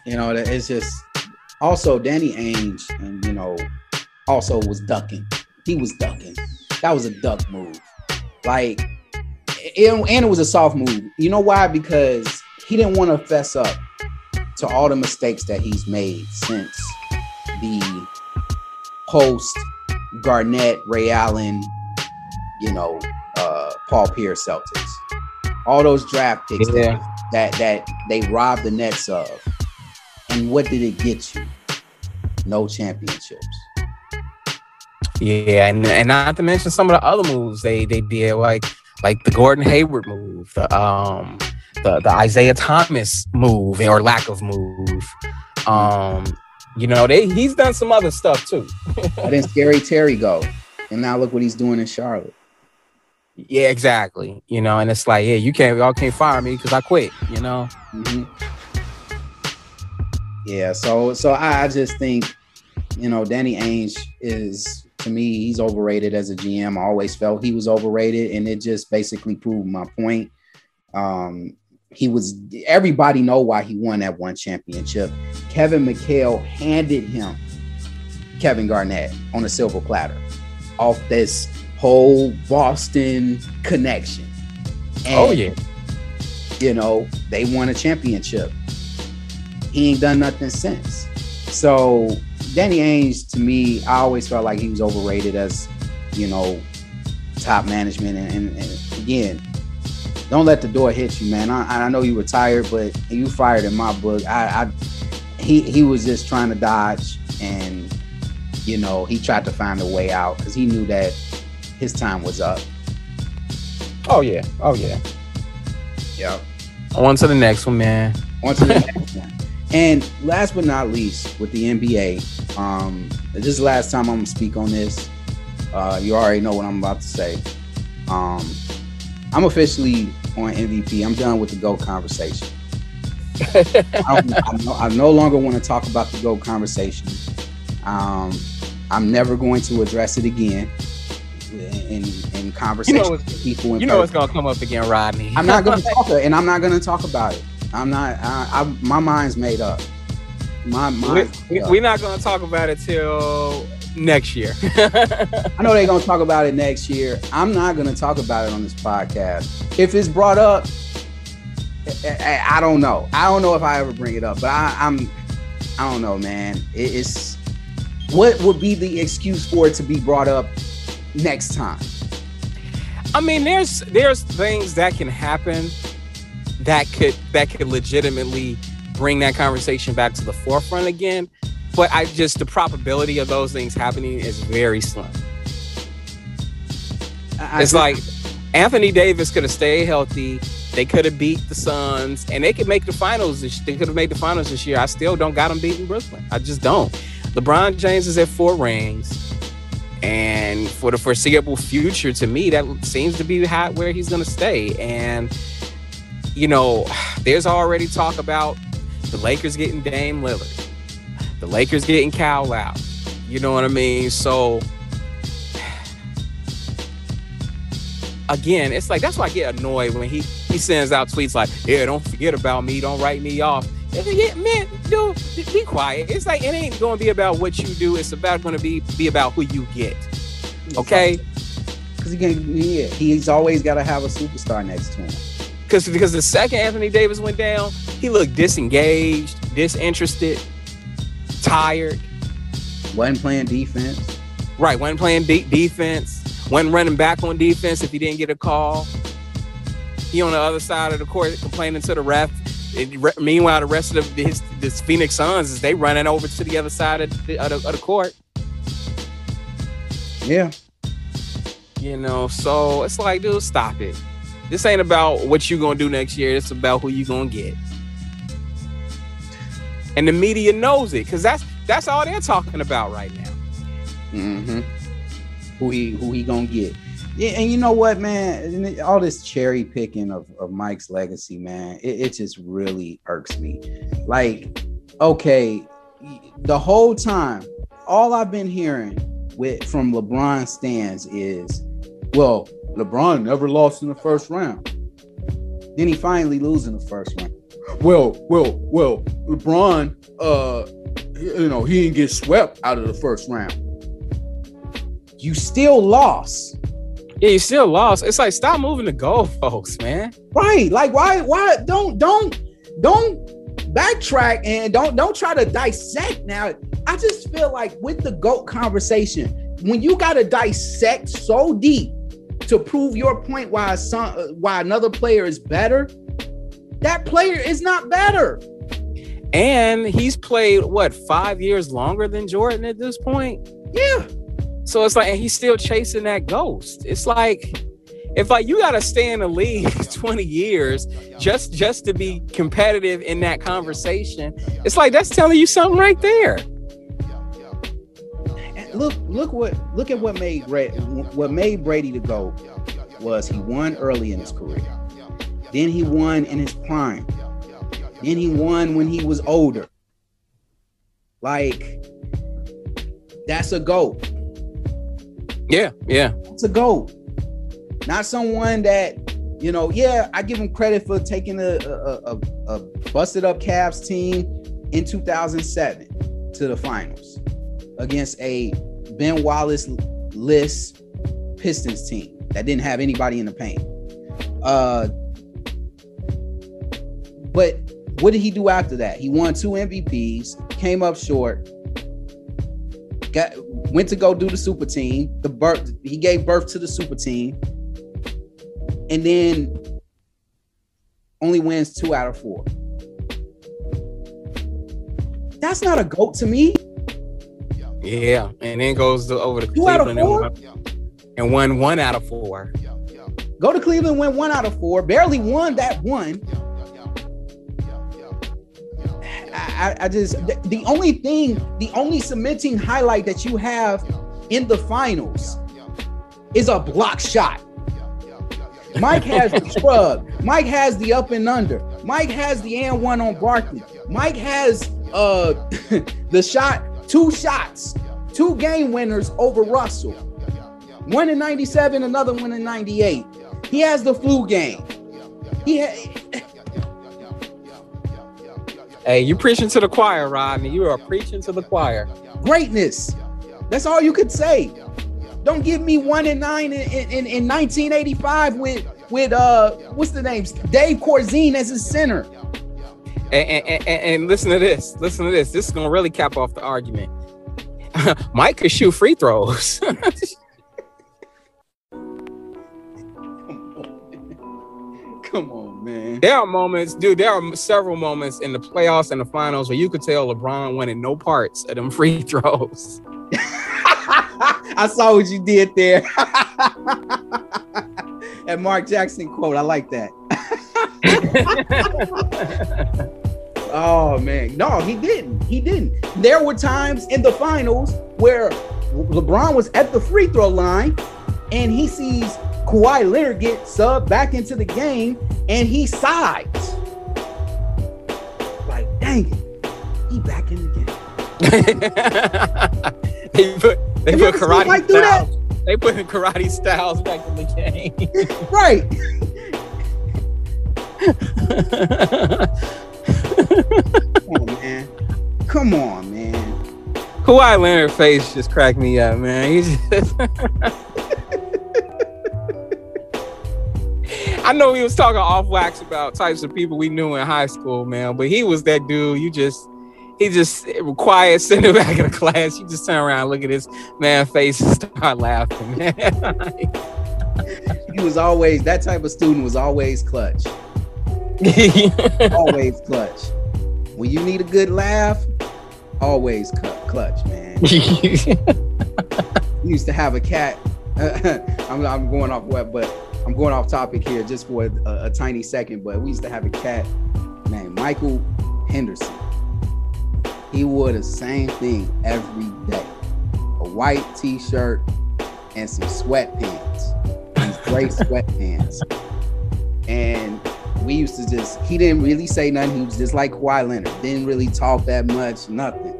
you know, it's just also Danny Ainge, and you know, also was ducking. He was ducking that was a duck move. Like, it, and it was a soft move. You know why? Because he didn't want to fess up to all the mistakes that he's made since the post Garnett, Ray Allen, you know, uh, Paul Pierce Celtics. All those draft picks yeah. that, that that they robbed the Nets of. And what did it get you? No championships. Yeah, and, and not to mention some of the other moves they they did, like like the Gordon Hayward move, the um the the Isaiah Thomas move or lack of move. Um, you know, they he's done some other stuff too. I didn't Scary Terry go, and now look what he's doing in Charlotte. Yeah, exactly. You know, and it's like, yeah, you can't, y'all can't fire me because I quit. You know. hmm Yeah, so so I, I just think, you know, Danny Ainge is to me, he's overrated as a GM. I always felt he was overrated, and it just basically proved my point. Um, he was everybody know why he won that one championship. Kevin McHale handed him Kevin Garnett on a silver platter off this whole Boston connection. And, Oh yeah. you know, they won a championship. He ain't done nothing since. So Danny Ainge, to me, I always felt like he was overrated as, you know, top management. And, and, and again, don't let the door hit you, man. I, I know you retired, but you fired in my book. I, I he he was just trying to dodge, and you know he tried to find a way out because he knew that his time was up. Oh yeah. Oh yeah. Yep. On to the next one, man. On to the next one. And last but not least, with the NBA, um, this is the last time I'm gonna speak on this. Uh, you already know what I'm about to say. Um, I'm officially on MVP. I'm done with the GOAT conversation. I, I, no, I no longer want to talk about the GOAT conversation. Um, I'm never going to address it again in, in conversation it's- with people. In You know it's gonna come up again, Rodney. I'm not going (laughs) to talk, and I'm not going to talk about it. I'm not. I, I, my mind's made up. My mind. we, we're not gonna talk about it till next year. (laughs) I know they're to talk about it next year. I'm not to talk about it on this podcast. If it's brought up, I, I- I don't know. I don't know if I ever bring it up, but I, I'm. I don't know, man. It, it's what would be the excuse for it to be brought up next time? I mean, there's there's things that can happen that could that could legitimately bring that conversation back to the forefront again. But I just the probability of those things happening is very slim. I- I It's think- like Anthony Davis could have stayed healthy. They could have beat the Suns, and they could make the finals. This, they could have made the finals this year. I still don't got them beating Brooklyn. I just don't. LeBron James is at four rings, and for the foreseeable future, to me, that seems to be how, where he's going to stay. And you know, there's already talk about the Lakers getting Dame Lillard, the Lakers getting Kyle out. You know what I mean? So again, it's like that's why I get annoyed when he he sends out tweets like, "Yeah, don't forget about me, don't write me off." Man, dude, be quiet. It's like it ain't going to be about what you do. It's about going to be be about who you get. Okay, because he can. Yeah, he's always got to have a superstar next to him. Because because the second Anthony Davis went down, he looked disengaged, disinterested, tired. Wasn't playing defense. Right, wasn't playing de- defense, wasn't running back on defense if he didn't get a call. He on the other side of the court complaining to the ref. It- re- meanwhile, the rest of the, his this Phoenix Suns is they running over to the other side of the, of the, of the court. Yeah, You know, so it's like, dude, stop it. This ain't about what you gonna do next year. It's about who you gonna get. And the media knows it because that's that's all they're talking about right now. hmm Who he who he gonna get? Yeah, and you know what, man? All this cherry picking of, of Mike's legacy, man, it, it just really irks me. Like, okay, the whole time, all I've been hearing with from LeBron stands is, well, LeBron never lost in the first round. Then he finally loses in the first round. Well, well, well, LeBron, uh, you know, he didn't get swept out of the first round you still lost. Yeah, you still lost. It's like stop moving the goalposts, man. Right. Like why why don't don't don't backtrack and don't don't try to dissect now. I just feel like with the GOAT conversation, when you gotta dissect so deep to prove your point why some why another player is better, that player is not better. And he's played what five years longer than Jordan at this point. Yeah. So it's like, and he's still chasing that ghost. It's like, if like you gotta stay in the league (laughs) 20 years just just to be competitive in that conversation, it's like that's telling you something right there. Look, look what look at what made what made Brady the GOAT. was he won early in his career. Then he won in his prime. Then he won when he was older. Like, that's a goat. Yeah, yeah. It's a goat. Not someone that, you know, yeah, I give him credit for taking a, a, a, a busted up Cavs team in 2007 to the finals against a Ben Wallace list Pistons team that didn't have anybody in the paint. Uh, but what did he do after that? He won two MVPs, came up short, got went to go do the super team. The birth he gave birth to the super team, and then only wins two out of four. That's not a goat to me. Yeah, and then goes to, over to Two Cleveland and won, and won one out of four. Go to Cleveland, win one out of four, barely won that one. I, I- just the, the only thing, the only cementing highlight that you have in the finals is a block shot. Mike has the (laughs) shrug. Mike has the up and under. Mike has the and one on Barkley. Mike has uh (laughs) the shot, two shots, two game winners over Russell. One in 97, another one in 98. He has the flu game. He ha- Hey, you preaching to the choir, Rodney. You are preaching to the choir. greatness. That's all you could say. Don't give me one and nine in, in, in 1985 with with uh what's the names? Dave Corzine as his center. And, and, and, and listen to this. Listen to this. This is gonna really cap off the argument. (laughs) Mike could shoot free throws. (laughs) Come on, man. there are moments, dude. There are several moments in the playoffs and the finals where you could tell LeBron wanted no parts of them (laughs) free throws. I saw what you did there. that Mark Jackson quote. I like that. Oh man. No, he didn't. He didn't. There were times in the finals where LeBron was at the free throw line and he sees Kawhi Leonard get subbed back into the game and he sighs. Like, dang it, he back in the game. (laughs) they put they Have put ever seen Mike karate that? styles. They put karate styles back in the game. (laughs) Right. (laughs) Come on, man. Kawhi Leonard face just cracked me up, man. (laughs) He just I know he was talking off wax about types of people we knew in high school, man, but he was that dude. You just he just quiet, (laughs) sitting back in the class. You just turn around, look at his man face, and start laughing, man. He was always that type of student was always clutch. (laughs) Always clutch. When you need a good laugh, always cl- clutch, man. (laughs) We used to have a cat. (laughs) I'm, I'm going off what, but I'm going off topic here just for a, a tiny second. But we used to have a cat named Michael Henderson. He wore the same thing every day: a white T-shirt and some sweatpants, these gray (laughs) sweatpants. And we used to just, he didn't really say nothing. He was just like Kawhi Leonard, didn't really talk that much, nothing.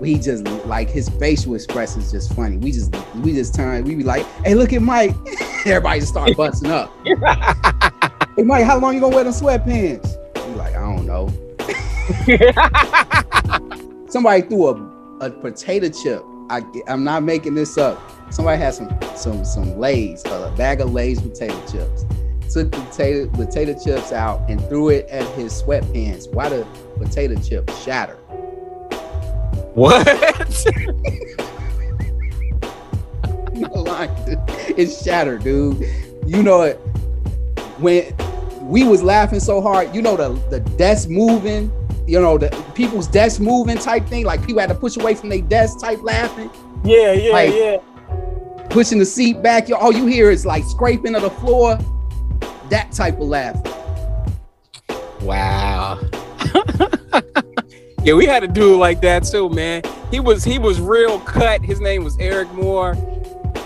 We just like his facial expressions just funny. We just we just turn, we be like, hey, look at Mike. (laughs) Everybody just start busting up. (laughs) hey Mike, how long you gonna wear them sweatpants? We like, I don't know. (laughs) Somebody threw a, a potato chip. I, I'm not making this up. Somebody had some some some Lay's, a bag of Lay's potato chips. Took the potato potato chips out and threw it at his sweatpants. Why the potato chip shattered? what? (laughs) No lie, dude. It's shattered, dude. You know it. When we was laughing so hard, you know the the desk moving, you know the people's desk moving type thing. Like people had to push away from their desk type laughing, yeah, yeah, Like- yeah. pushing the seat back. All you hear is like scraping of the floor. That type of laughing. Wow. (laughs) yeah, we had a dude like that too, man. He was he was real cut. His name was Eric Moore.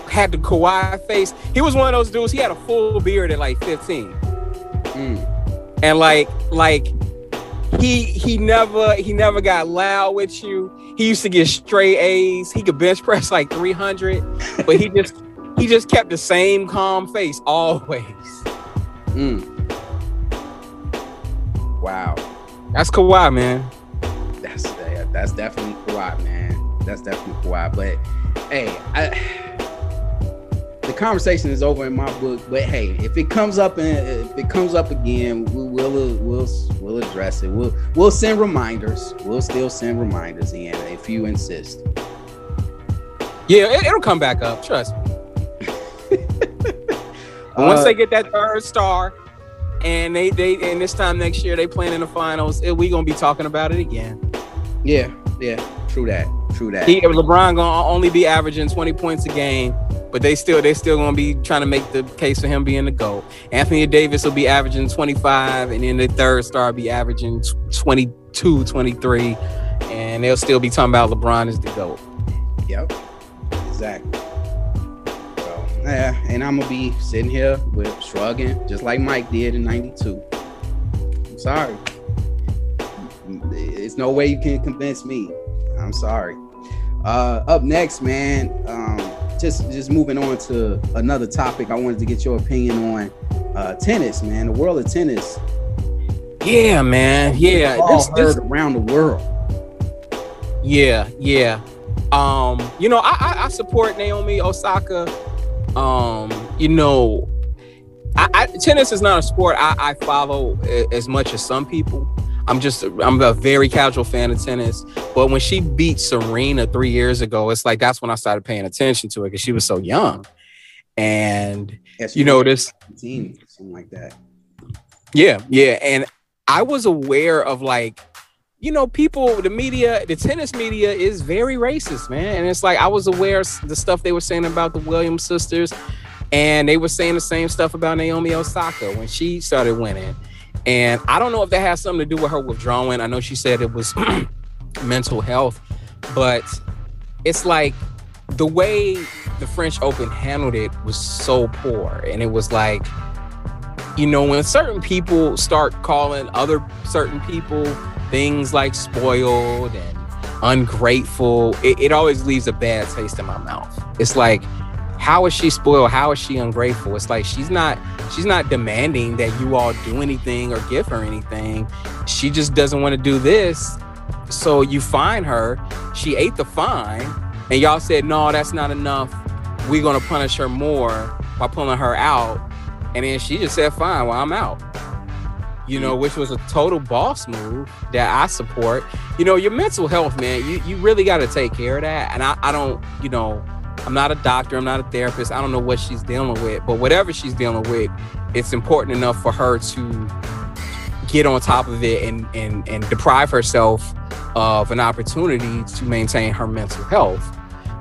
had the Kawhi face. He was one of those dudes. He had a full beard at like 15, Mm. and like like he he never he never got loud with you. He used to get straight A's. He could bench press like 300, but he just he just kept the same calm face always. Mm. Wow. That's Kawhi, man. That's that's definitely Kawhi, man. That's definitely Kawhi. But hey, I, (sighs) the conversation is over in my book. But hey, if it comes up and if it comes up again, we will we'll we'll address it. We'll we'll send reminders. We'll still send reminders in if you insist. Yeah, it, will come back up. Trust me. Once Uh, they get that third star, and they they and this time next year they playing in the finals, it, we gonna be talking about it again. yeah, yeah, true that, true that. He LeBron gonna only be averaging 20 points a game, but they still they still gonna be trying to make the case for him being the GOAT. Anthony Davis will be averaging 25, and then the third star be averaging tw- 22, 23, and they'll still be talking about LeBron as the GOAT. Yep, exactly. And I'm gonna be sitting here with shrugging, just like Mike did in '92. I'm sorry. It's no way you can convince me. I'm sorry. Uh, up next, man. Um, just just moving on to another topic. I wanted to get your opinion on uh, tennis, man. The world of tennis. Yeah, man. Yeah, all this, heard this, around the world. Yeah, yeah. Um, you know, I, I, I support Naomi Osaka. Um, you know, I, I, tennis is not a sport I, I follow as much as some people. I'm just I'm a very casual fan of tennis. But when she beat Serena three years ago, it's like that's when I started paying attention to it because she was so young. And Yes, you know this team, something like that. yeah, yeah. And I was aware of like, you know, people, the media, the tennis media is very racist, man. And it's like I was aware the stuff they were saying about the Williams sisters, and they were saying the same stuff about Naomi Osaka when she started winning. And I don't know if that has something to do with her withdrawing. I know she said it was (clears throat) mental health, but it's like the way the French Open handled it was so poor. And it was like, you know, when certain people start calling other certain people things like spoiled and ungrateful, it, it always leaves a bad taste in my mouth. It's like, how is she spoiled? How is she ungrateful? It's like she's not she's not demanding that you all do anything or give her anything. She just doesn't want to do this. So you fine her. She ate the fine, and y'all said, no, that's not enough. We're gonna punish her more by pulling her out. And then she just said, fine, well, I'm out. You know, which was a total boss move that I support. You know, your mental health, man, you, you really got to take care of that. And I, I don't, you know, I'm not a doctor, I'm not a therapist. I don't know what she's dealing with, but whatever she's dealing with, it's important enough for her to get on top of it and and and deprive herself of an opportunity to maintain her mental health.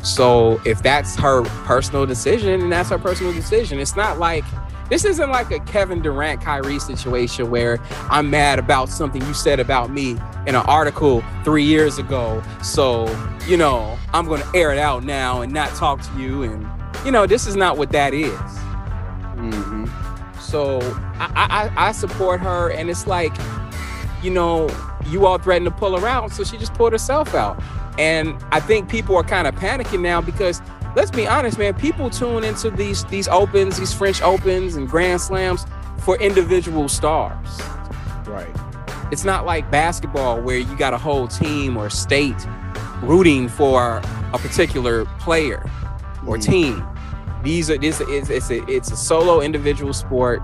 So if that's her personal decision and that's her personal decision, it's not like this isn't like a Kevin Durant Kyrie situation where I'm mad about something you said about me in an article three years ago. So, you know, I'm going to air it out now and not talk to you. And, you know, this is not what that is. hmm So I, I, I support her. And it's like, you know, you all threatened to pull her out. So she just pulled herself out. And I think people are kind of panicking now because let's be honest, man, people tune into these these opens, these French opens and grand slams for individual stars. Right. It's not like basketball where you got a whole team or state rooting for a particular player or Mhm. team. These are this is it's a it's a solo individual sport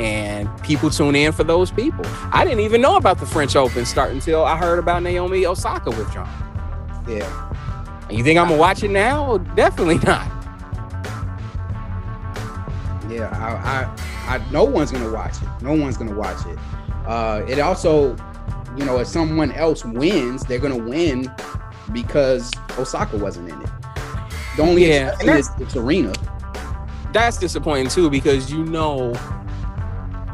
and people tune in for those people. I didn't even know about the French Open start until I heard about Naomi Osaka withdrawing. Yeah. You think I'm gonna watch it now? Definitely (laughs) not. Yeah, I, I, I, no one's gonna watch it. No one's gonna watch it. Uh, it also, you know, if someone else wins, they're gonna win because Osaka wasn't in it. The only Yeah, is it's Serena. That's disappointing too because you know,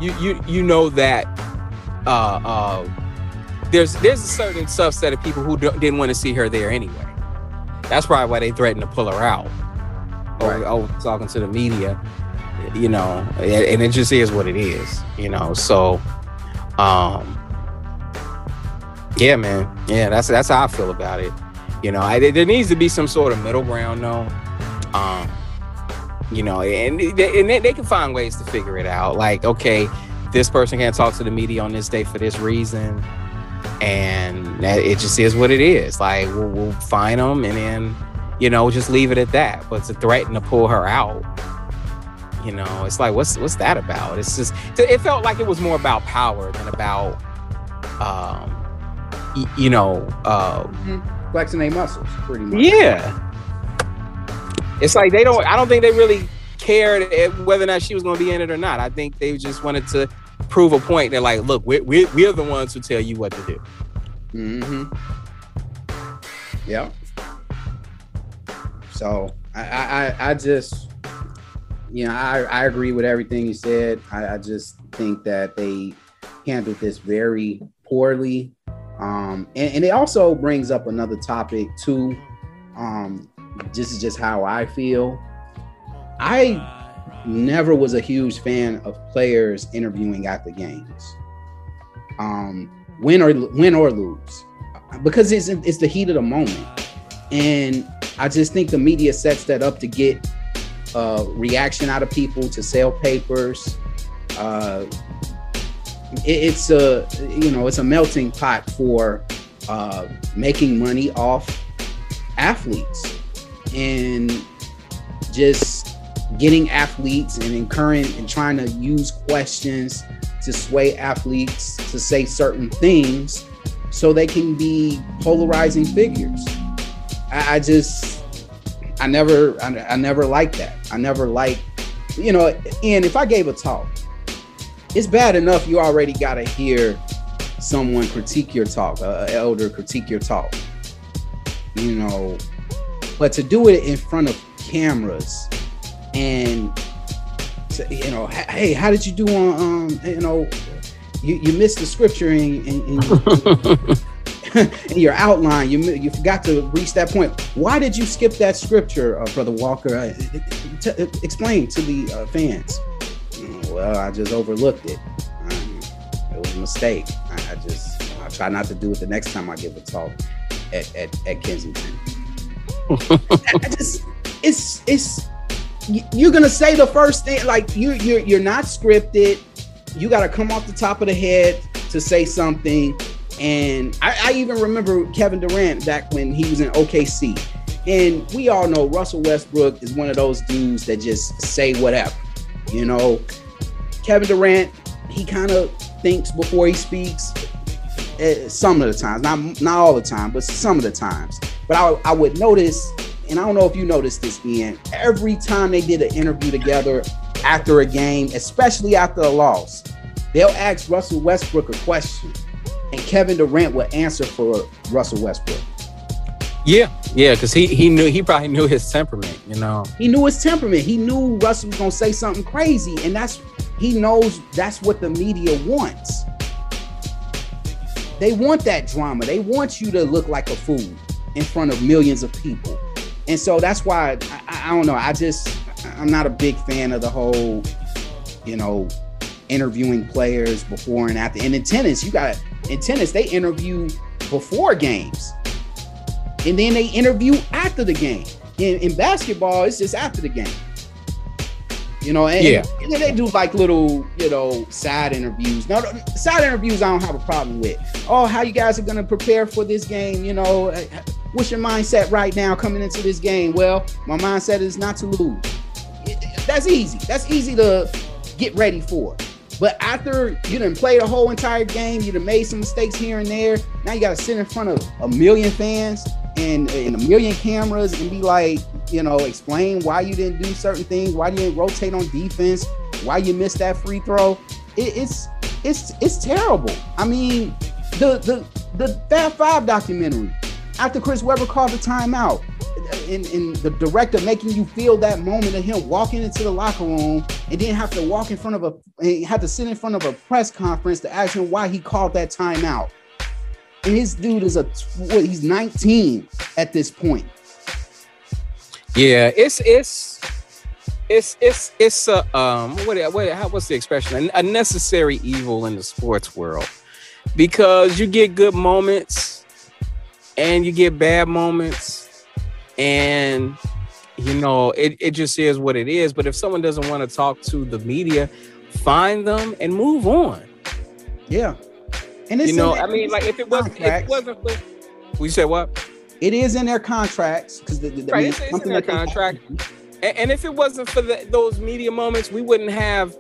you you you know that uh uh there's there's a certain subset of people who don't, didn't want to see her there anyway. That's probably why they threatened to pull her out. over, over talking to the media, you know, and, and it just is what it is, you know. So, um, yeah, man, yeah, that's that's how I feel about it. You know, I, there needs to be some sort of middle ground, though. Um, you know, and, and they, they can find ways to figure it out. Like, okay, this person can't talk to the media on this day for this reason, and that, it just is what it is. Like, we'll, we'll find them, and then you know, just leave it at that. But to threaten to pull her out, you know, it's like, what's what's that about? It's just, it felt like it was more about power than about, um, y- you know, uh, mm-hmm. flexing their muscles, pretty much. Yeah. It's like they don't. I don't think they really cared whether or not she was going to be in it or not. I think they just wanted to prove a point. They're like, look, we're we're, we're the ones who tell you what to do. Mm-hmm. Yeah. So I, I, I just, you know, I, I agree with everything you said. I, I just think that they handled this very poorly. Um, and, and it also brings up another topic too. Um, this is just how I feel. I never was a huge fan of players interviewing after games, um, win or win or lose, because it's it's the heat of the moment, and I just think the media sets that up to get uh, reaction out of people to sell papers. Uh, it, it's a you know it's a melting pot for uh, making money off athletes. And just getting athletes and encouraging and trying to use questions to sway athletes to say certain things so they can be polarizing figures. I, I just I never I, I never liked that. I never like you know, and if I gave a talk, it's bad enough you already got to hear someone critique your talk, uh, elder critique your talk. You know, but to do it in front of cameras and you know, hey, how did you do on um, you know, you, you missed the scripture in, in, in in your outline, you you forgot to reach that point. Why did you skip that scripture, uh, Brother Walker? Uh, t- explain to the uh, fans. Well, I just overlooked it. Um, it was a mistake. I, I just I try not to do it the next time I give a talk at at, at Kensington. (laughs) I just it's it's you're gonna say the first thing like you you're you're not scripted. You got to come off the top of the head to say something and I, I, even remember Kevin Durant back when he was in OKC. And we all know Russell Westbrook is one of those dudes that just say whatever. You know, Kevin Durant, he kind of thinks before he speaks. Uh, some of the times, not not all the time, but some of the times. But I, I would notice, and I don't know if you noticed this, Ian. Every time they did an interview together after a game, especially after a loss, they'll ask Russell Westbrook a question and Kevin Durant would answer for Russell Westbrook. Yeah, yeah, because he he knew he probably knew his temperament, you know. He knew his temperament. He knew Russell was gonna say something crazy, and that's he knows that's what the media wants. They want that drama. They want you to look like a fool in front of millions of people, and so that's why I, I don't know. I just I'm not a big fan of the whole, you know, interviewing players before and after. And in tennis, you got in tennis, they interview before games. And then they interview after the game. In, in basketball, it's just after the game. You know, and, yeah. and then they do like little, you know, side interviews. No, side interviews I don't have a problem with. Oh, how you guys are gonna prepare for this game? You know, what's your mindset right now coming into this game? Well, my mindset is not to lose. That's easy. That's easy to get ready for. But after you didn't play the whole entire game, you done made some mistakes here and there. Now you got to sit in front of a million fans and, and a million cameras and be like, you know, explain why you didn't do certain things, why you didn't rotate on defense, why you missed that free throw. It, it's it's it's terrible. I mean, the the the Fab Five documentary after Chris Webber called the timeout in, the director making you feel that moment of him walking into the locker room and then have to walk in front of a he had to sit in front of a press conference to ask him why he called that timeout. And his dude is a he's 19 at this point. Yeah, it's it's it's it's it's a um what what how, what's the expression a necessary evil in the sports world because you get good moments and you get bad moments. And you know it, it just is what it is. But if someone doesn't want to talk to the media find them and move on. Yeah. And it's you know i mean like if it wasn't if it wasn't for we said what? It is in their contracts because the, the, I Right, it's- it's in their that they have to contract. And, and if it wasn't for the, those media moments, we wouldn't have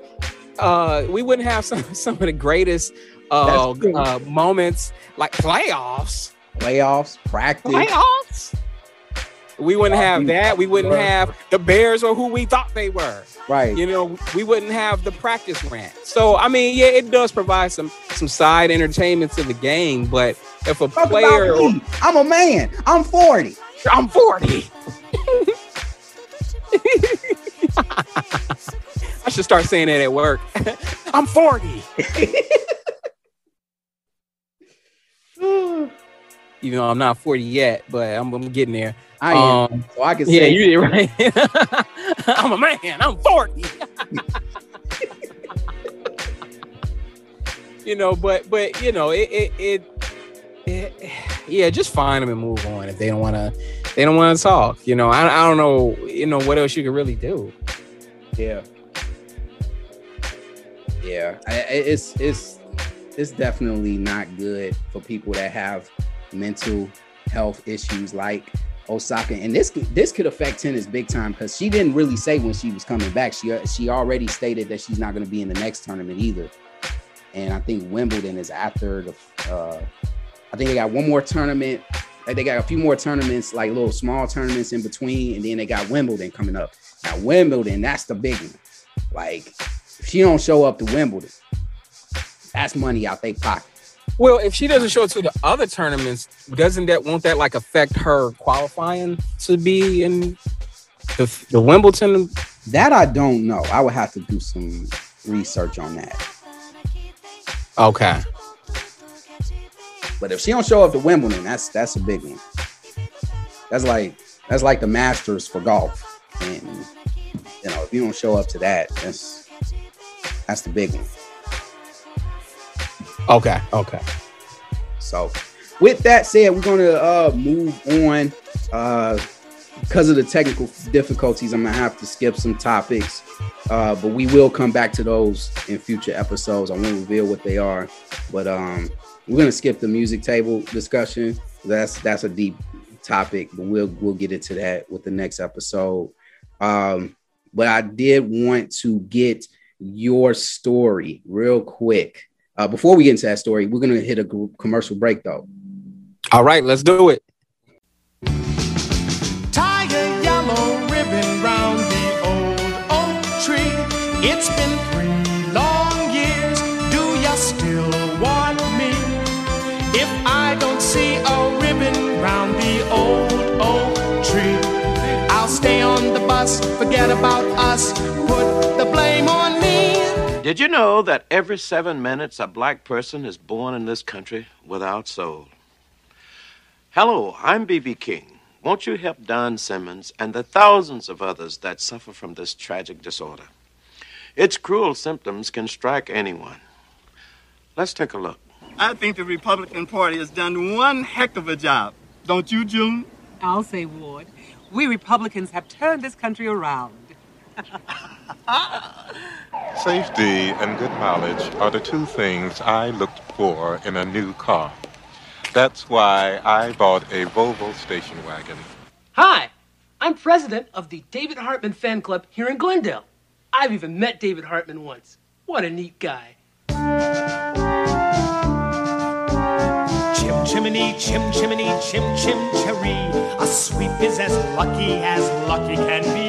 uh we wouldn't have (laughs) some some of the greatest uh, uh moments like playoffs. Playoffs, practice. Playoffs. We wouldn't have that. We wouldn't Right. have the Bears or who we thought they were. Right. You know, we wouldn't have the practice rant. So I mean, yeah, it does provide some some side entertainment to the game. But if a Talk player, about me. I'm a man. I'm 40. I'm 40. (laughs) I should start saying that at work. (laughs) I'm 40. (laughs) (sighs) (sighs) (sighs) Even though I'm not 40 yet, but I'm, I'm getting there. I am. Um, so I can yeah, say you did right. (laughs) I'm a man. I'm 40. (laughs) you know, but but you know, it it, it it yeah, just find them and move on if they don't want to. They don't want to talk. You know, I, I don't know. You know what else you could really do. Yeah. Yeah. I- it's it's it's definitely not good for people that have mental health issues like Osaka. And this this could affect tennis big time because she didn't really say when she was coming back. She she already stated that she's not going to be in the next tournament either. And I think Wimbledon is after the. Uh, I think they got one more tournament. Like they got a few more tournaments, like little small tournaments in between, and then they got Wimbledon coming up. Now Wimbledon, that's the big one. Like if she don't show up to Wimbledon, that's money out they pocket. Well, if she doesn't show up to the other tournaments, doesn't that won't that like affect her qualifying to be in the the Wimbledon? That I don't know. I would have to do some research on that. Okay. But if she don't show up to Wimbledon, that's that's a big one. That's like that's like the Masters for golf. And you know, if you don't show up to that, that's that's the big one. Okay. Okay. So, with that said, we're gonna uh, move on. Uh, because of the technical difficulties, I'm gonna have to skip some topics, uh, but we will come back to those in future episodes. I won't reveal what they are, but um, we're gonna skip the music table discussion. That's that's a deep topic, but we'll we'll get into that with the next episode. Um, but I did want to get your story real quick. Uh, before we get into that story, we're gonna hit a gr- commercial break though. All right. Let's do it. Tie a yellow ribbon round the old oak tree. It's been three long years. Do ya still want me? If I don't see a ribbon round the old oak tree, I'll stay on the bus, forget about us, put the blame on me. Did you know that every seven minutes a black person is born in this country without soul? Hello, I'm B.B. King. Won't you help Don Simmons and the thousands of others that suffer from this tragic disorder? Its cruel symptoms can strike anyone. Let's take a look. I think the Republican Party has done one heck of a job. Don't you, June? I'll say, Ward, we Republicans have turned this country around. Safety and good mileage are the two things I looked for in a new car. That's why I bought a Volvo station wagon. Hi, I'm president of the David Hartman fan club here in Glendale. I've even met David Hartman once. What a neat guy. Chim chimney, chim chimney, chim chim cherry. A sweep is as lucky as lucky can be.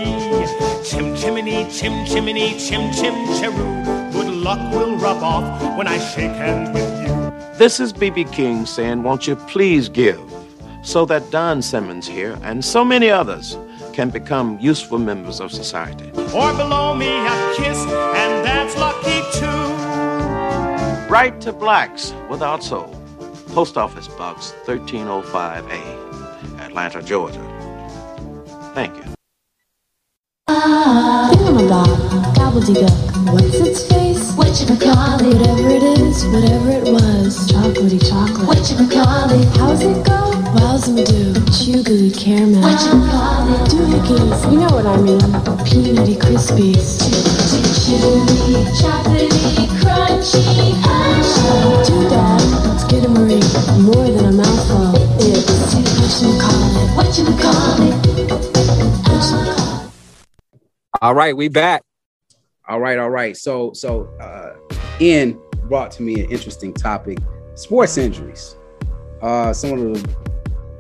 Chim chimney, chim chimney, chim chim cheru. Good luck will rub off when I shake hands with you. This is B.B. King saying, Won't you please give so that Don Simmons here and so many others can become useful members of society? Or below me a kiss, and that's lucky too. Right to blacks without soul. Post Office Box 1305A, Atlanta, Georgia. Thank you. Ramabob, gobbledygook. What's its face? Whatchamacallit? Whatever it is, whatever it was. Chocolatey chocolate. Whatchamacallit? How's it go? Wowzum do. Chew caramel. Whatchamacallit? Doohickeys. You know what I mean. Peanutty crispies. Chewy, chocolatey, crunchy. Ah. Too bad. It's good Marie. More than a mouthful. It's whatchamacallit. Whatchamacallit. All right, we back. All right, all right. So, so uh, Ian brought to me an interesting topic: sports injuries. Uh, some of the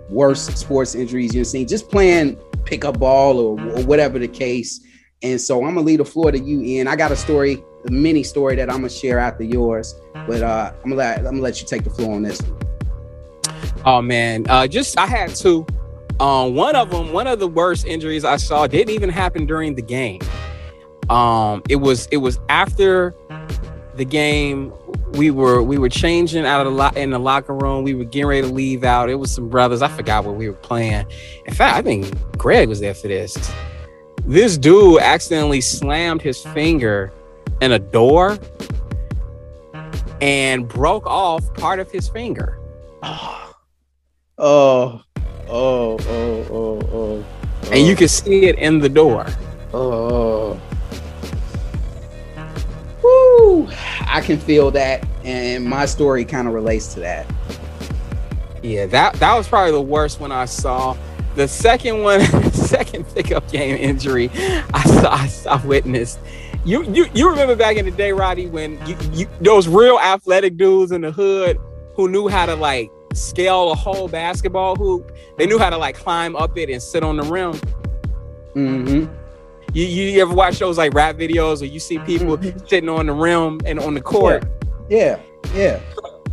worst sports injuries you've seen, just playing pickup ball or, or whatever the case. And so I'm gonna leave the floor to you, Ian. I got a story, a mini story that I'm gonna share after yours, but uh, I'm gonna let I'm gonna let you take the floor on this one. Oh man, uh, just I had two. Um, one of them, one of the worst injuries I saw didn't even happen during the game. Um, it was it was after the game. We were we were changing out of the lo- in the locker room. We were getting ready to leave out. It was some brothers. I forgot what we were playing. In fact, I think Greg was there for this. This dude accidentally slammed his finger in a door and broke off part of his finger. Oh, oh, oh, oh, oh. Oh. And you can see it in the door. Oh. oh. Woo! I can feel that, and my story kind of relates to that. Yeah, that that was probably the worst one I saw. The second one, (laughs) second pickup game injury, I saw, I saw witnessed. You, you you remember back in the day, Roddy, when you, you those real athletic dudes in the hood who knew how to like scale a whole basketball hoop. They knew how to like climb up it and sit on the rim. Mm-hmm. You, you ever watch shows like rap videos or you see people sitting on the rim and on the court? Yeah, yeah.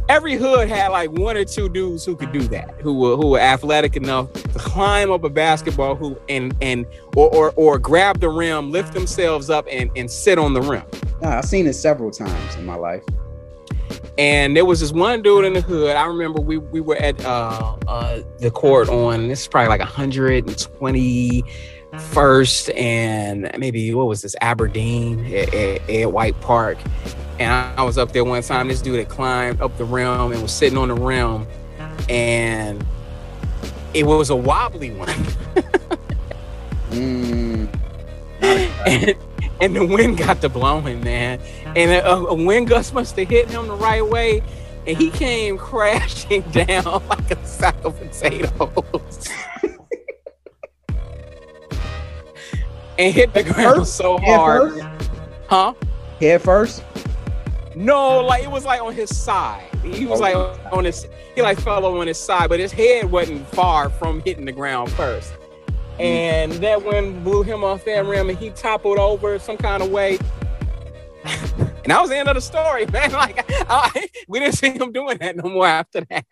Every hood had like one or two dudes who could do that, who were who were athletic enough to climb up a basketball hoop and and or or, or grab the rim, lift themselves up and and sit on the rim. Nah, I've seen it several times in my life. And there was this one dude in the hood. I remember we we were at uh, uh, the court on this is probably like 120 first and maybe what was this Aberdeen at, at, at White Park. And I, was up there one time. This dude had climbed up the rim and was sitting on the rim, and it was a wobbly one. (laughs) Mm. and, and the wind got to blowing, man. And a, a wind gust must have hit him the right way, and he came crashing (laughs) down like a sack of potatoes. (laughs) and hit the ground so hard. Huh? Head first? No, like it was like on his side. He was like on his he like fell over on his side, but his head wasn't far from hitting the ground first. Mm-hmm. And that wind blew him off that rim and he toppled over some kind of way. and that was the end of the story, (laughs) man. Like I, we didn't see him doing that no more after that.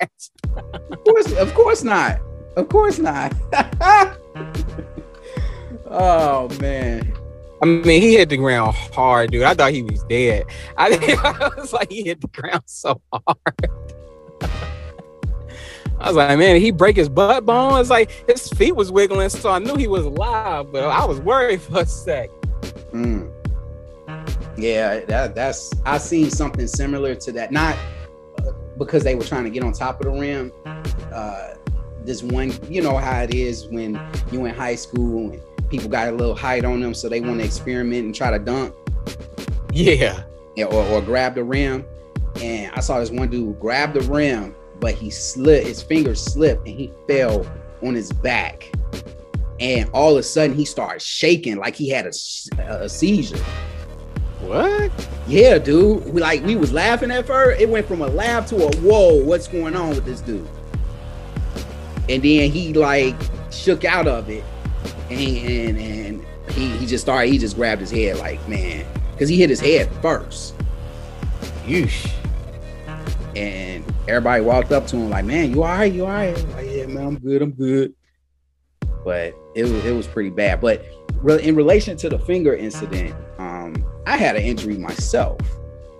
Of course, of course not. Of course not. (laughs) oh man. I mean, he hit the ground hard, dude. I thought he was dead. I, (laughs) I was like, he hit the ground so hard. I was like, man, did he break his butt bone? It's like his feet was wiggling, so I knew he was alive, but I was worried for a sec. Mm. Yeah, that, that's I seen something similar to that. Not uh, because they were trying to get on top of the rim. Uh, this one, you know how it is when you in high school and people got a little height on them, so they want to experiment and try to dunk. Yeah. Yeah, or, or grab the rim. And I saw this one dude grab the rim, but he slipped, his fingers slipped, and he fell on his back. And all of a sudden, he started shaking like he had a, a seizure. What? Yeah, dude. We like we was laughing at first. It went from a laugh to a whoa. What's going on with this dude? And then he like shook out of it, and and, and he he just started. He just grabbed his head like man, because he hit his head first. Yeesh. And everybody walked up to him like, man, you all right? You all right? Like, yeah, man, I'm good. I'm good. But it was it was pretty bad. But in relation to the finger incident, um, I had an injury myself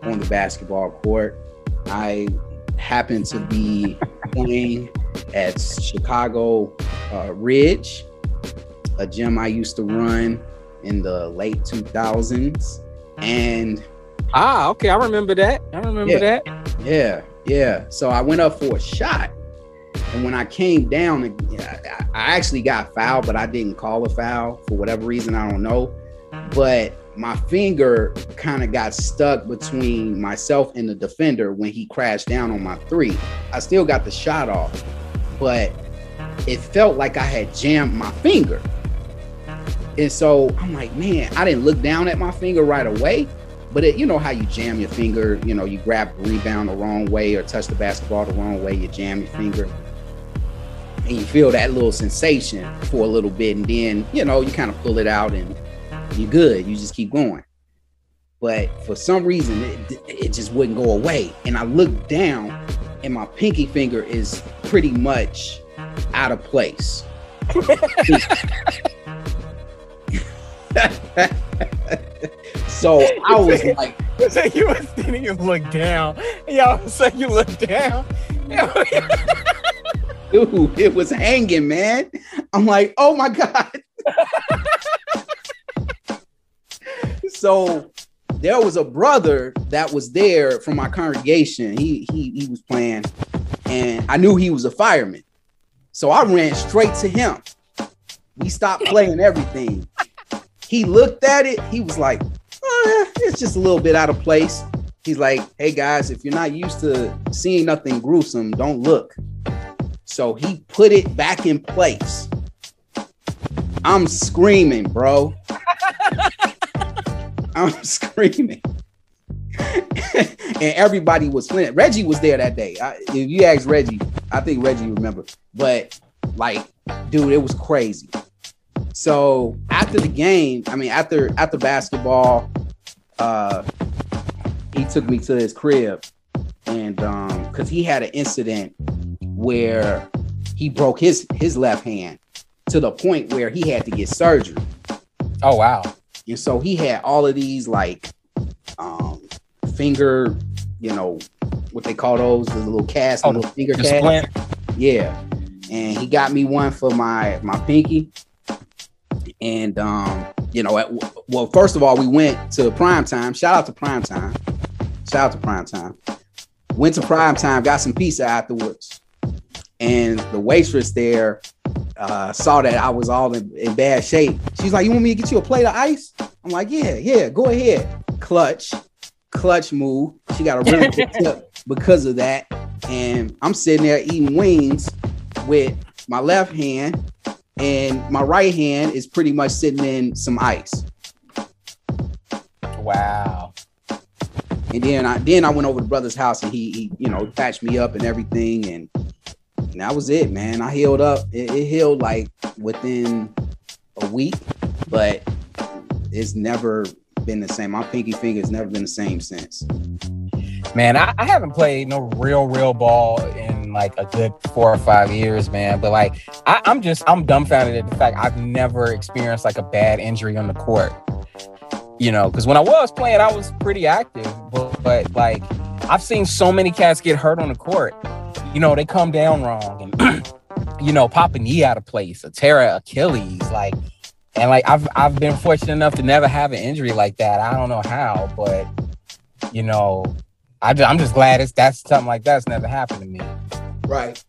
on the basketball court. I happened to be playing at Chicago uh, Ridge, a gym I used to run in the late 2000s. And ah, okay, I remember that. I remember Yeah. that. yeah, yeah. So I went up for a shot. And when I came down, I I actually got fouled, but I didn't call a foul for whatever reason. I don't know. But my finger kind of got stuck between myself and the defender when he crashed down on my three. I still got the shot off, but it felt like I had jammed my finger. And so I'm like, man, I didn't look down at my finger right away. But it, you know how you jam your finger, you know, you grab the rebound the wrong way or touch the basketball the wrong way, you jam your finger. And you feel that little sensation for a little bit, and then you know, you kind of pull it out and you're good. You just keep going. But for some reason, it, it just wouldn't go away. And I looked down, and my pinky finger is pretty much out of place. (laughs) (laughs) so I was like, So you was then you look down. Y'all say you look down. (laughs) dude, it was hanging, man. I'm like, oh my God. (laughs) so there was a brother that was there from my congregation. He he he was playing, and I knew he was a fireman. So I ran straight to him. We stopped playing everything. He looked at it, he was like, "Uh, it's just a little bit out of place. He's like, hey guys, if you're not used to seeing nothing gruesome, don't look. So he put it back in place. I'm screaming, bro. (laughs) I'm screaming. (laughs) and everybody was flinching. Reggie was there that day. I, if you ask Reggie, I think Reggie remember. But like, dude, it was crazy. So after the game, I mean, after after basketball, uh, he took me to his crib, and um, because he had an incident where he broke his his left hand to the point where he had to get surgery. Oh wow. And so he had all of these like um finger, you know, what they call those, the little cast, Oh, little finger cast. splint. Yeah. And he got me one for my my pinky. And um, you know, at, well, first of all, we went to prime time. Shout out to prime time. Shout out to prime time. Went to prime time, got some pizza afterwards. And the waitress there uh, saw that I was all in, in bad shape. She's like, "You want me to get you a plate of ice?" I'm like, "Yeah, yeah, go ahead." Clutch, clutch move. She got a really good (laughs) tip because of that. And I'm sitting there eating wings with my left hand, and my right hand is pretty much sitting in some ice. Wow. And then I then I went over to brother's house and he, he you know patched me up and everything and, and that was it, man. I healed up. It, it healed like within a week, but it's never been the same. My pinky finger's never been the same since. Man, I, I haven't played no real, real ball in like a good four or five years, man. But like, I, I'm just, I'm dumbfounded at the fact I've never experienced like a bad injury on the court. You know, because when I was playing, I was pretty active, but, but like, I've seen so many cats get hurt on the court. You know, they come down wrong and, (clears throat) you know, pop a knee out of place, a tear Achilles, like, and like I've I've been fortunate enough to never have an injury like that. I don't know how, but you know, I, am just glad it's that's something like that's never happened to me. Right.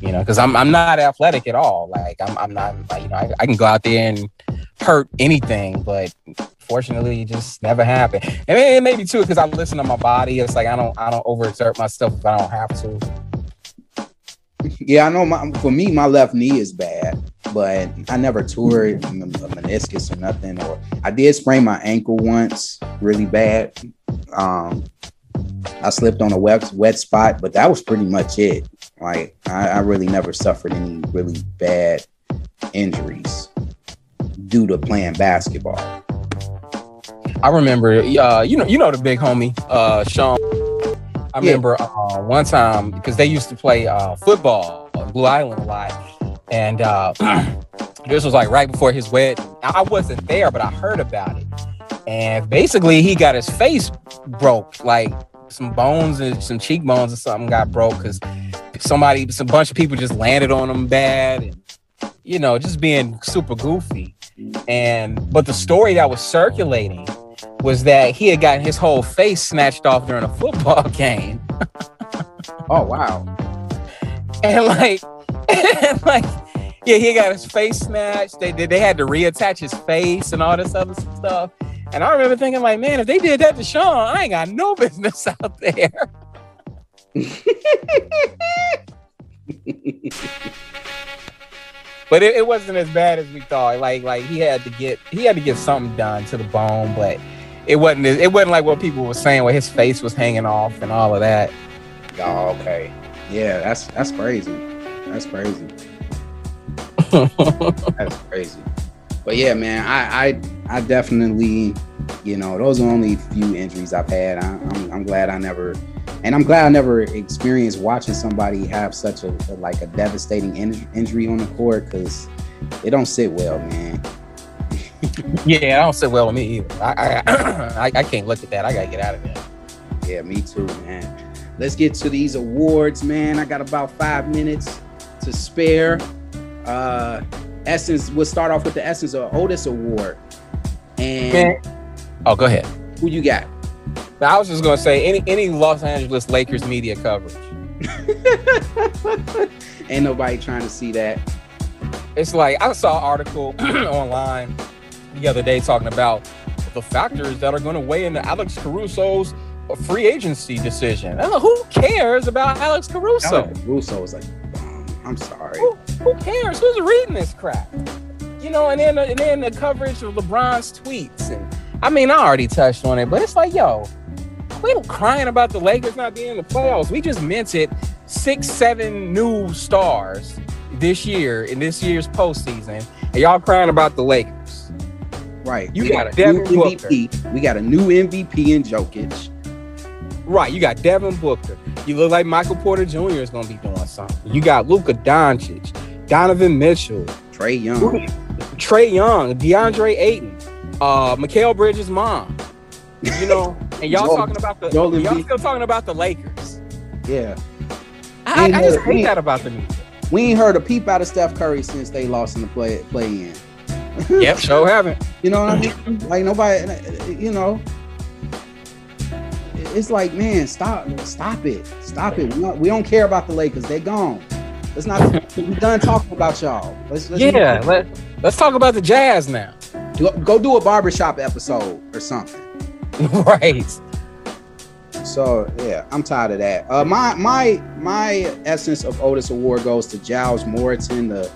You know, because I'm I'm not athletic at all. Like I'm I'm not like, you know I, I can go out there and hurt anything, but fortunately, it just never happened. And it, it may be too because I listen to my body. It's like I don't I don't overexert myself if I don't have to. Yeah, I know. My, for me, my left knee is bad, but I never tore a meniscus or nothing. Or I did sprain my ankle once, really bad. Um, I slipped on a wet wet spot, but that was pretty much it. Like I, I really never suffered any really bad injuries due to playing basketball. I remember, uh, you know, you know the big homie, uh, Sean. I Yeah. remember uh, one time because they used to play uh, football on Blue Island a lot, and uh, (clears throat) this was like right before his wedding. I wasn't there, but I heard about it. And basically, he got his face broke, like some bones and some cheekbones or something got broke because somebody, some bunch of people just landed on him bad, and you know, just being super goofy. And but the story that was circulating was that he had gotten his whole face snatched off during a football (laughs) game. oh wow. And like (laughs) and like yeah, he got his face snatched. They they had to reattach his face and all this other stuff. And I remember thinking, like, man, if they did that to Sean, I ain't got no (laughs) business out there. but it, it, wasn't as bad as we thought. Like, like he had to get he had to get something done to the bone, but it wasn't it wasn't like what people were saying where his face was hanging off and all of that. Oh, okay. Yeah, that's that's crazy. That's crazy. (laughs) that's crazy. But yeah, man, I, I I definitely, you know, those are only few injuries I've had. I, I'm, I'm glad I never and I'm glad I never experienced watching somebody have such a, a like a devastating in- injury on the court because it don't sit well, man. Yeah, I don't sit well with me either. I I, (clears throat) I I can't look at that. I gotta get out of there. Yeah, me too, man. Let's get to these awards, man. I got about five minutes to spare. Uh Essence, we'll start off with the Essence of Otis Award. And oh, go ahead. Who you got? I was just gonna say any any Los Angeles Lakers media coverage. (laughs) Ain't nobody trying to see that. It's like I saw an article (clears throat) online the other day talking about the factors that are going to weigh into Alex Caruso's free agency decision. Who cares about Alex Caruso? Alex Caruso is like, I'm sorry. Who, who, cares? Who's reading this crap? You know, and then and then the coverage of LeBron's tweets, and I mean, I already touched on it, but it's like, yo, don't crying about the Lakers not being in the playoffs. We just minted six, seven new stars this year in this year's postseason, and y'all crying about the Lakers. Right. You we got, got a new MVP. Booker. We got a new MVP in Jokic. Right. You got Devin Booker. You look like Michael Porter Jr. is going to be doing something. You got Luka Doncic, Donovan Mitchell, Trae Young, Trae Young, DeAndre Ayton, uh, Mikal Bridges' mom. You know, (laughs) and y'all Joel, talking about the Joel y'all still talking about the Lakers. Yeah. I, I just hate that about the media. We ain't heard a peep out of Steph Curry since they lost in the play play in. (laughs) yep, so haven't. You know what I mean? Like nobody, you know. It's like, man, stop, stop it, stop it. We don't, we don't care about the Lakers. They gone. Let's not. we done talking about y'all. Let's, let's yeah. Let, let's talk about the Jazz now. Go, go do a barbershop episode or something. (laughs) right. So yeah, I'm tired of that. Uh, my my my essence of Otis Award goes to Gilles Moretton, the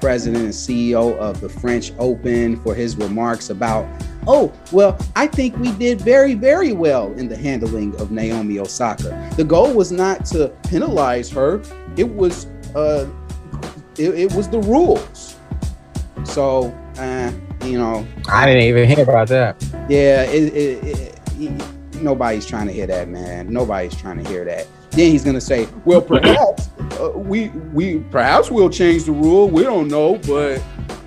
president and CEO of the French Open, for his remarks about. Oh well, I think we did very very well in the handling of Naomi Osaka. The goal was not to penalize her; it was uh, it, it was the rules. So uh, you know, I didn't even hear about that. Yeah, it, it, it, nobody's trying to hear that, man. Nobody's trying to hear that. Then he's gonna say, "Well, perhaps uh, we we perhaps we'll change the rule. We don't know, but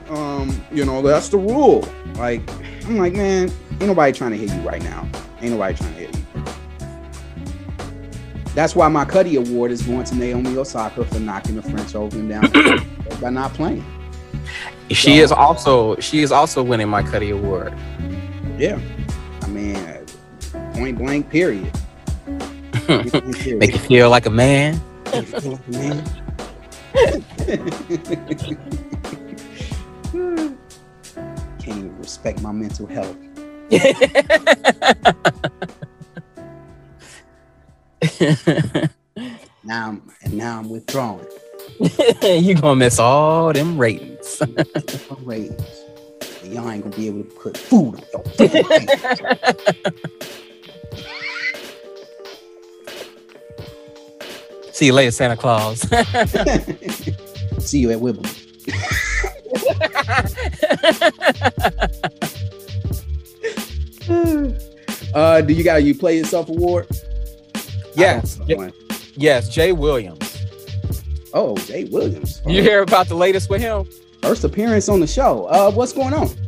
um, you know that's the rule." Like, I'm like, man, ain't nobody trying to hit you right now. Ain't nobody trying to hit you. That's why my Cuddy Award is going to Naomi Osaka for knocking the French Open down (clears throat) by not playing. She so, is also she is also winning my Cuddy Award. Yeah, I mean, (laughs) point blank. Period. Make you feel like a man. Man. (laughs) Can't even respect my mental health. (laughs) now I'm and now I'm withdrawing. (laughs) you gonna miss all them ratings. ratings. Y'all ain't gonna be able to put food on your See you later, Santa Claus. (laughs) (laughs) See you at Wimbledon. (laughs) uh, do you got you play yourself award? Yes. yes, Jay Williams. Oh, Jay Williams. You hear about the latest with him? First appearance on the show. Uh, what's going on with Jay Williams?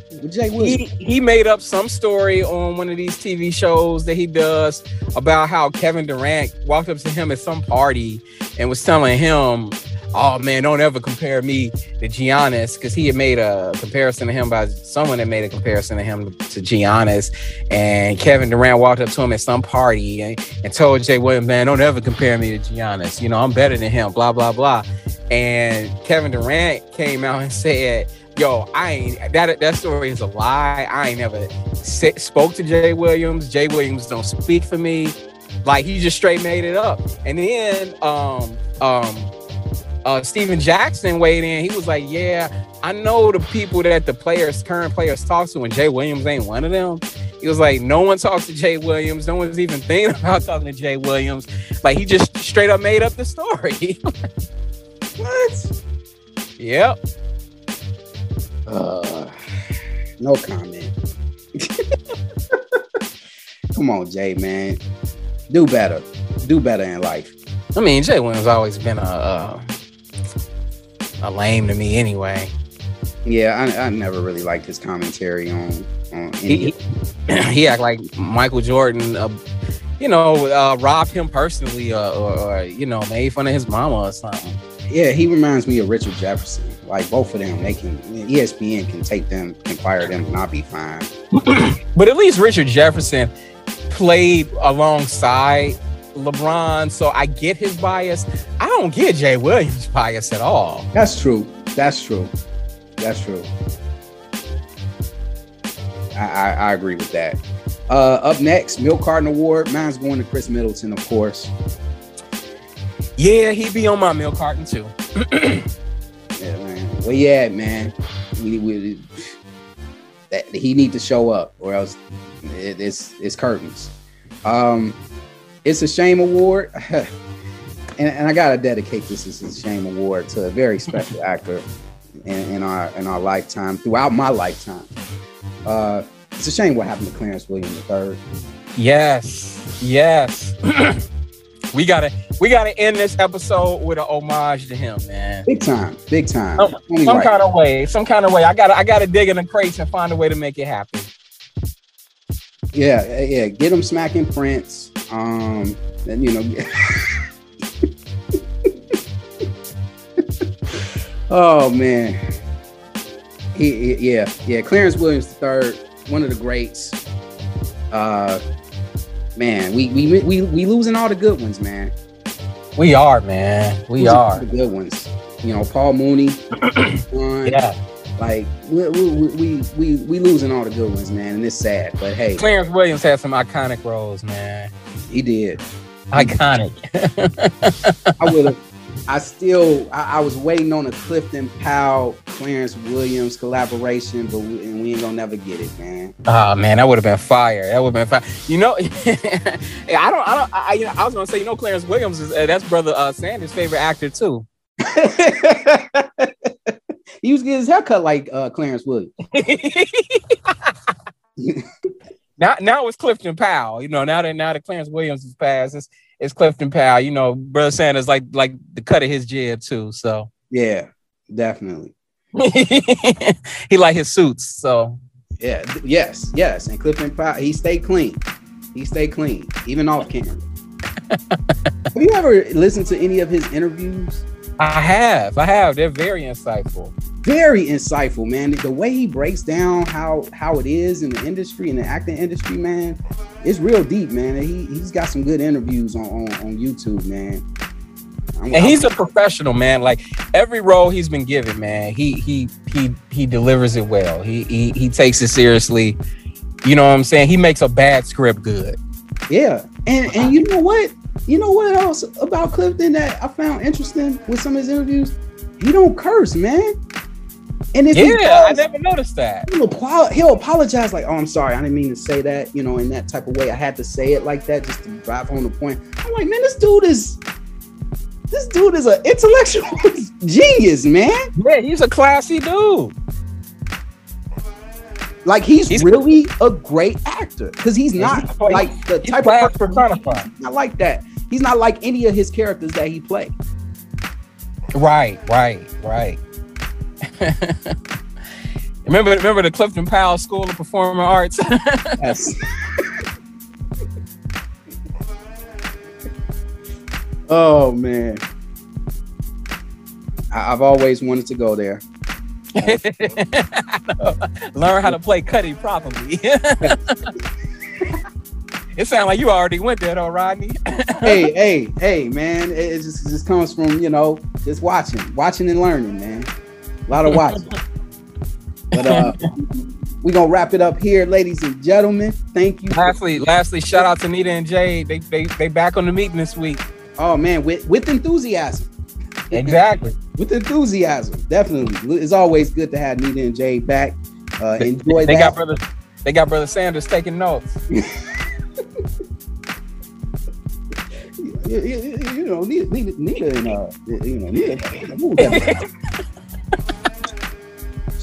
He, he made up some story on one of these TV shows that he does about how Kevin Durant walked up to him at some party and was telling him oh man, don't ever compare me to Giannis because he had made a comparison to him by someone that made a comparison to him to Giannis. And Kevin Durant walked up to him at some party and, and told Jay Williams, man, don't ever compare me to Giannis. You know, I'm better than him, blah, blah, blah. And Kevin Durant came out and said, Yo, I ain't that that story is a lie. I ain't never sit, spoke to Jay Williams. Jay Williams don't speak for me. Like he just straight made it up. And then um um uh Stephen Jackson weighed in. He was like, Yeah, I know the people that the players, current players talk to, and Jay Williams ain't one of them. He was like, No one talks to Jay Williams. No one's even (laughs) thinking about talking to Jay Williams. Like he just straight up made up the story. (laughs) what? Yep. Uh, no comment. (laughs) Come on, Jay, man. Do better. Do better in life. I mean, Jay Williams always been a a, a lame to me anyway. Yeah, I, I never really liked his commentary on on He, he, (clears throat) he act like Michael Jordan, uh, you know, uh, robbed him personally, uh, or, or you know, made fun of his mama or something. Yeah, he reminds me of Richard Jefferson. Like both of them, they can ESPN can take them, can fire them, and I'll be fine. (clears throat) But at least Richard Jefferson played alongside LeBron, so I get his bias. I don't get Jay Williams' bias at all. That's true. That's true. That's true. I, I, I agree with that. Uh, up next, Milk Carton Award. Mine's going to Khris Middleton, of course. Yeah, he'd be on my milk carton too. (clears throat) Yeah. Where you at, man? We, we, that, he need to show up, or else it, it's it's curtains. Um, it's a shame award, (laughs) and, and I gotta dedicate this as a shame award to a very special (laughs) actor in, in our in our lifetime, throughout my lifetime. Uh, it's a shame what happened to Clarence Williams III. Yes, yes. (clears throat) we gotta we gotta end this episode with an homage to him, man. Big time, big time. Some, Only some right. kind of way, some kind of way. I gotta I gotta dig in the crates and find a way to make it happen. Yeah, yeah. Get him smacking Prince. Um, and you know. (laughs) oh man. He, he- yeah, yeah. Clarence Williams III, one of the greats. Uh, man, we we we we losing all the good ones, man. We are, man. We Losing are. the good ones. You know, Paul Mooney. (clears throat) Juan, Yeah. Like we we, we we we losing all the good ones, man, and it's sad. But hey, Clarence Williams had some iconic roles, man. he did. Iconic. (laughs) I would have. I still. I, I was waiting on a Clifton Powell, Clarence Williams collaboration, but we, and we ain't gonna never get it, man. Oh man, that would have been fire. That would have been fire. You know, (laughs) I don't, I don't, I, you know, I was gonna say, you know, Clarence Williams is uh, that's brother uh, Sanders' favorite actor too. (laughs) he was getting his haircut like uh, Clarence Williams. (laughs) now, now it's Clifton Powell. You know, now that now that Clarence Williams is passed, it's, it's Clifton Powell. You know, brother Sanders like like the cut of his jib too. So Yeah, definitely. (laughs) he like his suits. So Yeah. Yes. Yes. And Clifton Powell, he stayed clean. He stayed clean, even off camera. (laughs) Have you ever listened to any of his interviews? I have, I have. They're very insightful. Very insightful, man. The way he breaks down how how it is in the industry, in the acting industry, man, it's real deep, man. He he's got some good interviews on on, on YouTube, man. I'm- and he's a professional man like every role he's been given man he he he he delivers it well he he, he takes it seriously you know what i'm saying he makes a bad script good yeah, and and you know what? You know what else about Clifton that I found interesting with some of his interviews? He don't curse, man. And if yeah i never noticed that he'll, apo- he'll apologize like, "Oh, I'm sorry, I didn't mean to say that," you know, in that type of way. I had to say it like that just to drive home the point. I'm like, man, this dude is this dude is an intellectual (laughs) genius, man. yeah he's a classy dude Like he's, He's- really a great actor because he's not he's like the type of person. not like that. He's not like any of his characters that he played. right right right (laughs) remember remember the clifton powell school of performing arts (laughs) Yes. oh man. I, I've always wanted to go there. (laughs) Learn how to play Cuddy properly. it sounds like you already went there though, Rodney. hey, hey, hey, man! It, it just it just comes from you know just watching, watching and learning, man. A lot of watching. but uh, we gonna wrap it up here, ladies and gentlemen. Thank you. Lastly, lastly, shout out to Nita and Jay. They they they back on the meeting this week. Oh man, with with enthusiasm. Exactly. with enthusiasm, definitely. It's always good to have Nita and Jay back. Uh, enjoy they that. got brother they got brother Sanders taking notes. (laughs) you, you- you- know, Nita, Nita, Nita and uh, you know, Nita, move that. (laughs)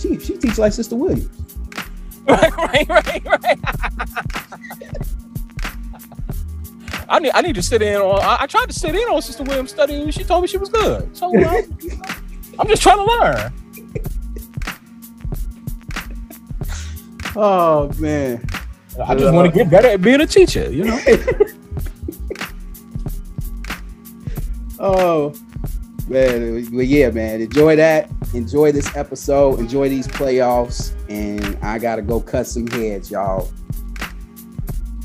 she she teach like Sister Williams. (laughs) right, right, right, right. I need I need to sit in on I, I tried to sit in on Sister Williams study and she told me she was good. So uh, (laughs) I'm just trying to learn. Oh man, I just want to get better at being a teacher, you know. (laughs) Oh man, well, yeah, man. Enjoy that. Enjoy this episode. Enjoy these playoffs. And I gotta go cut some heads, y'all.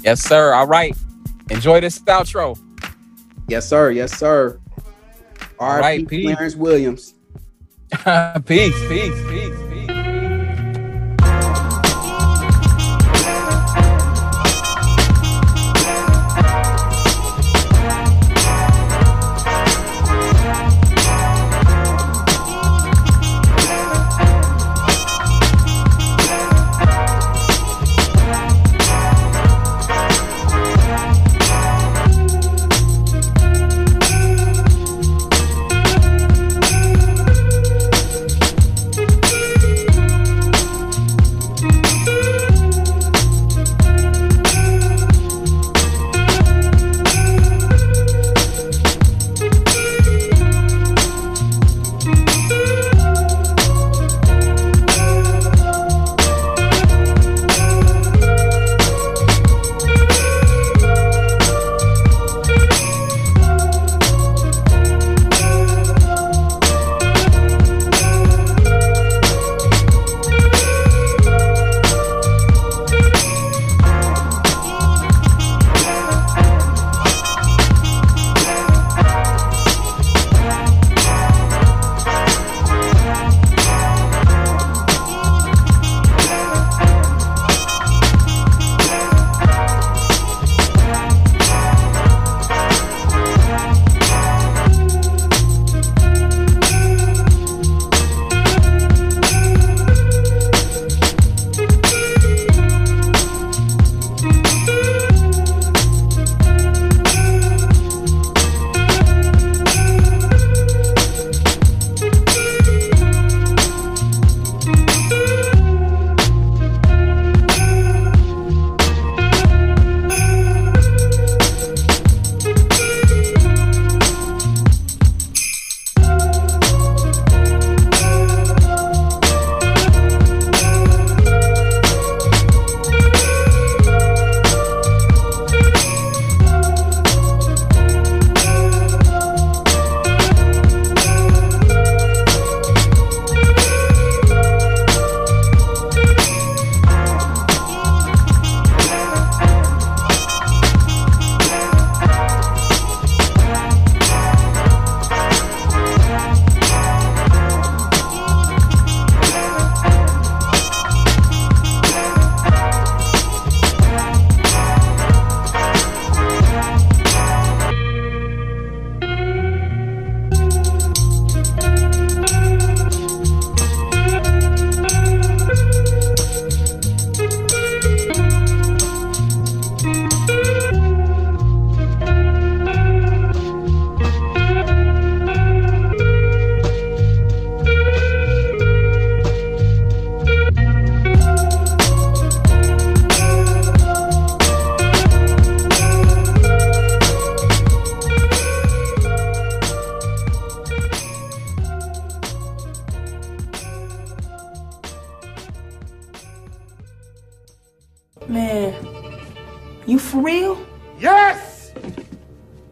Yes, sir. All right. Enjoy this outro. Yes, sir. Yes, sir. All right, right, peace. Clarence Williams. (laughs) peace, peace, peace,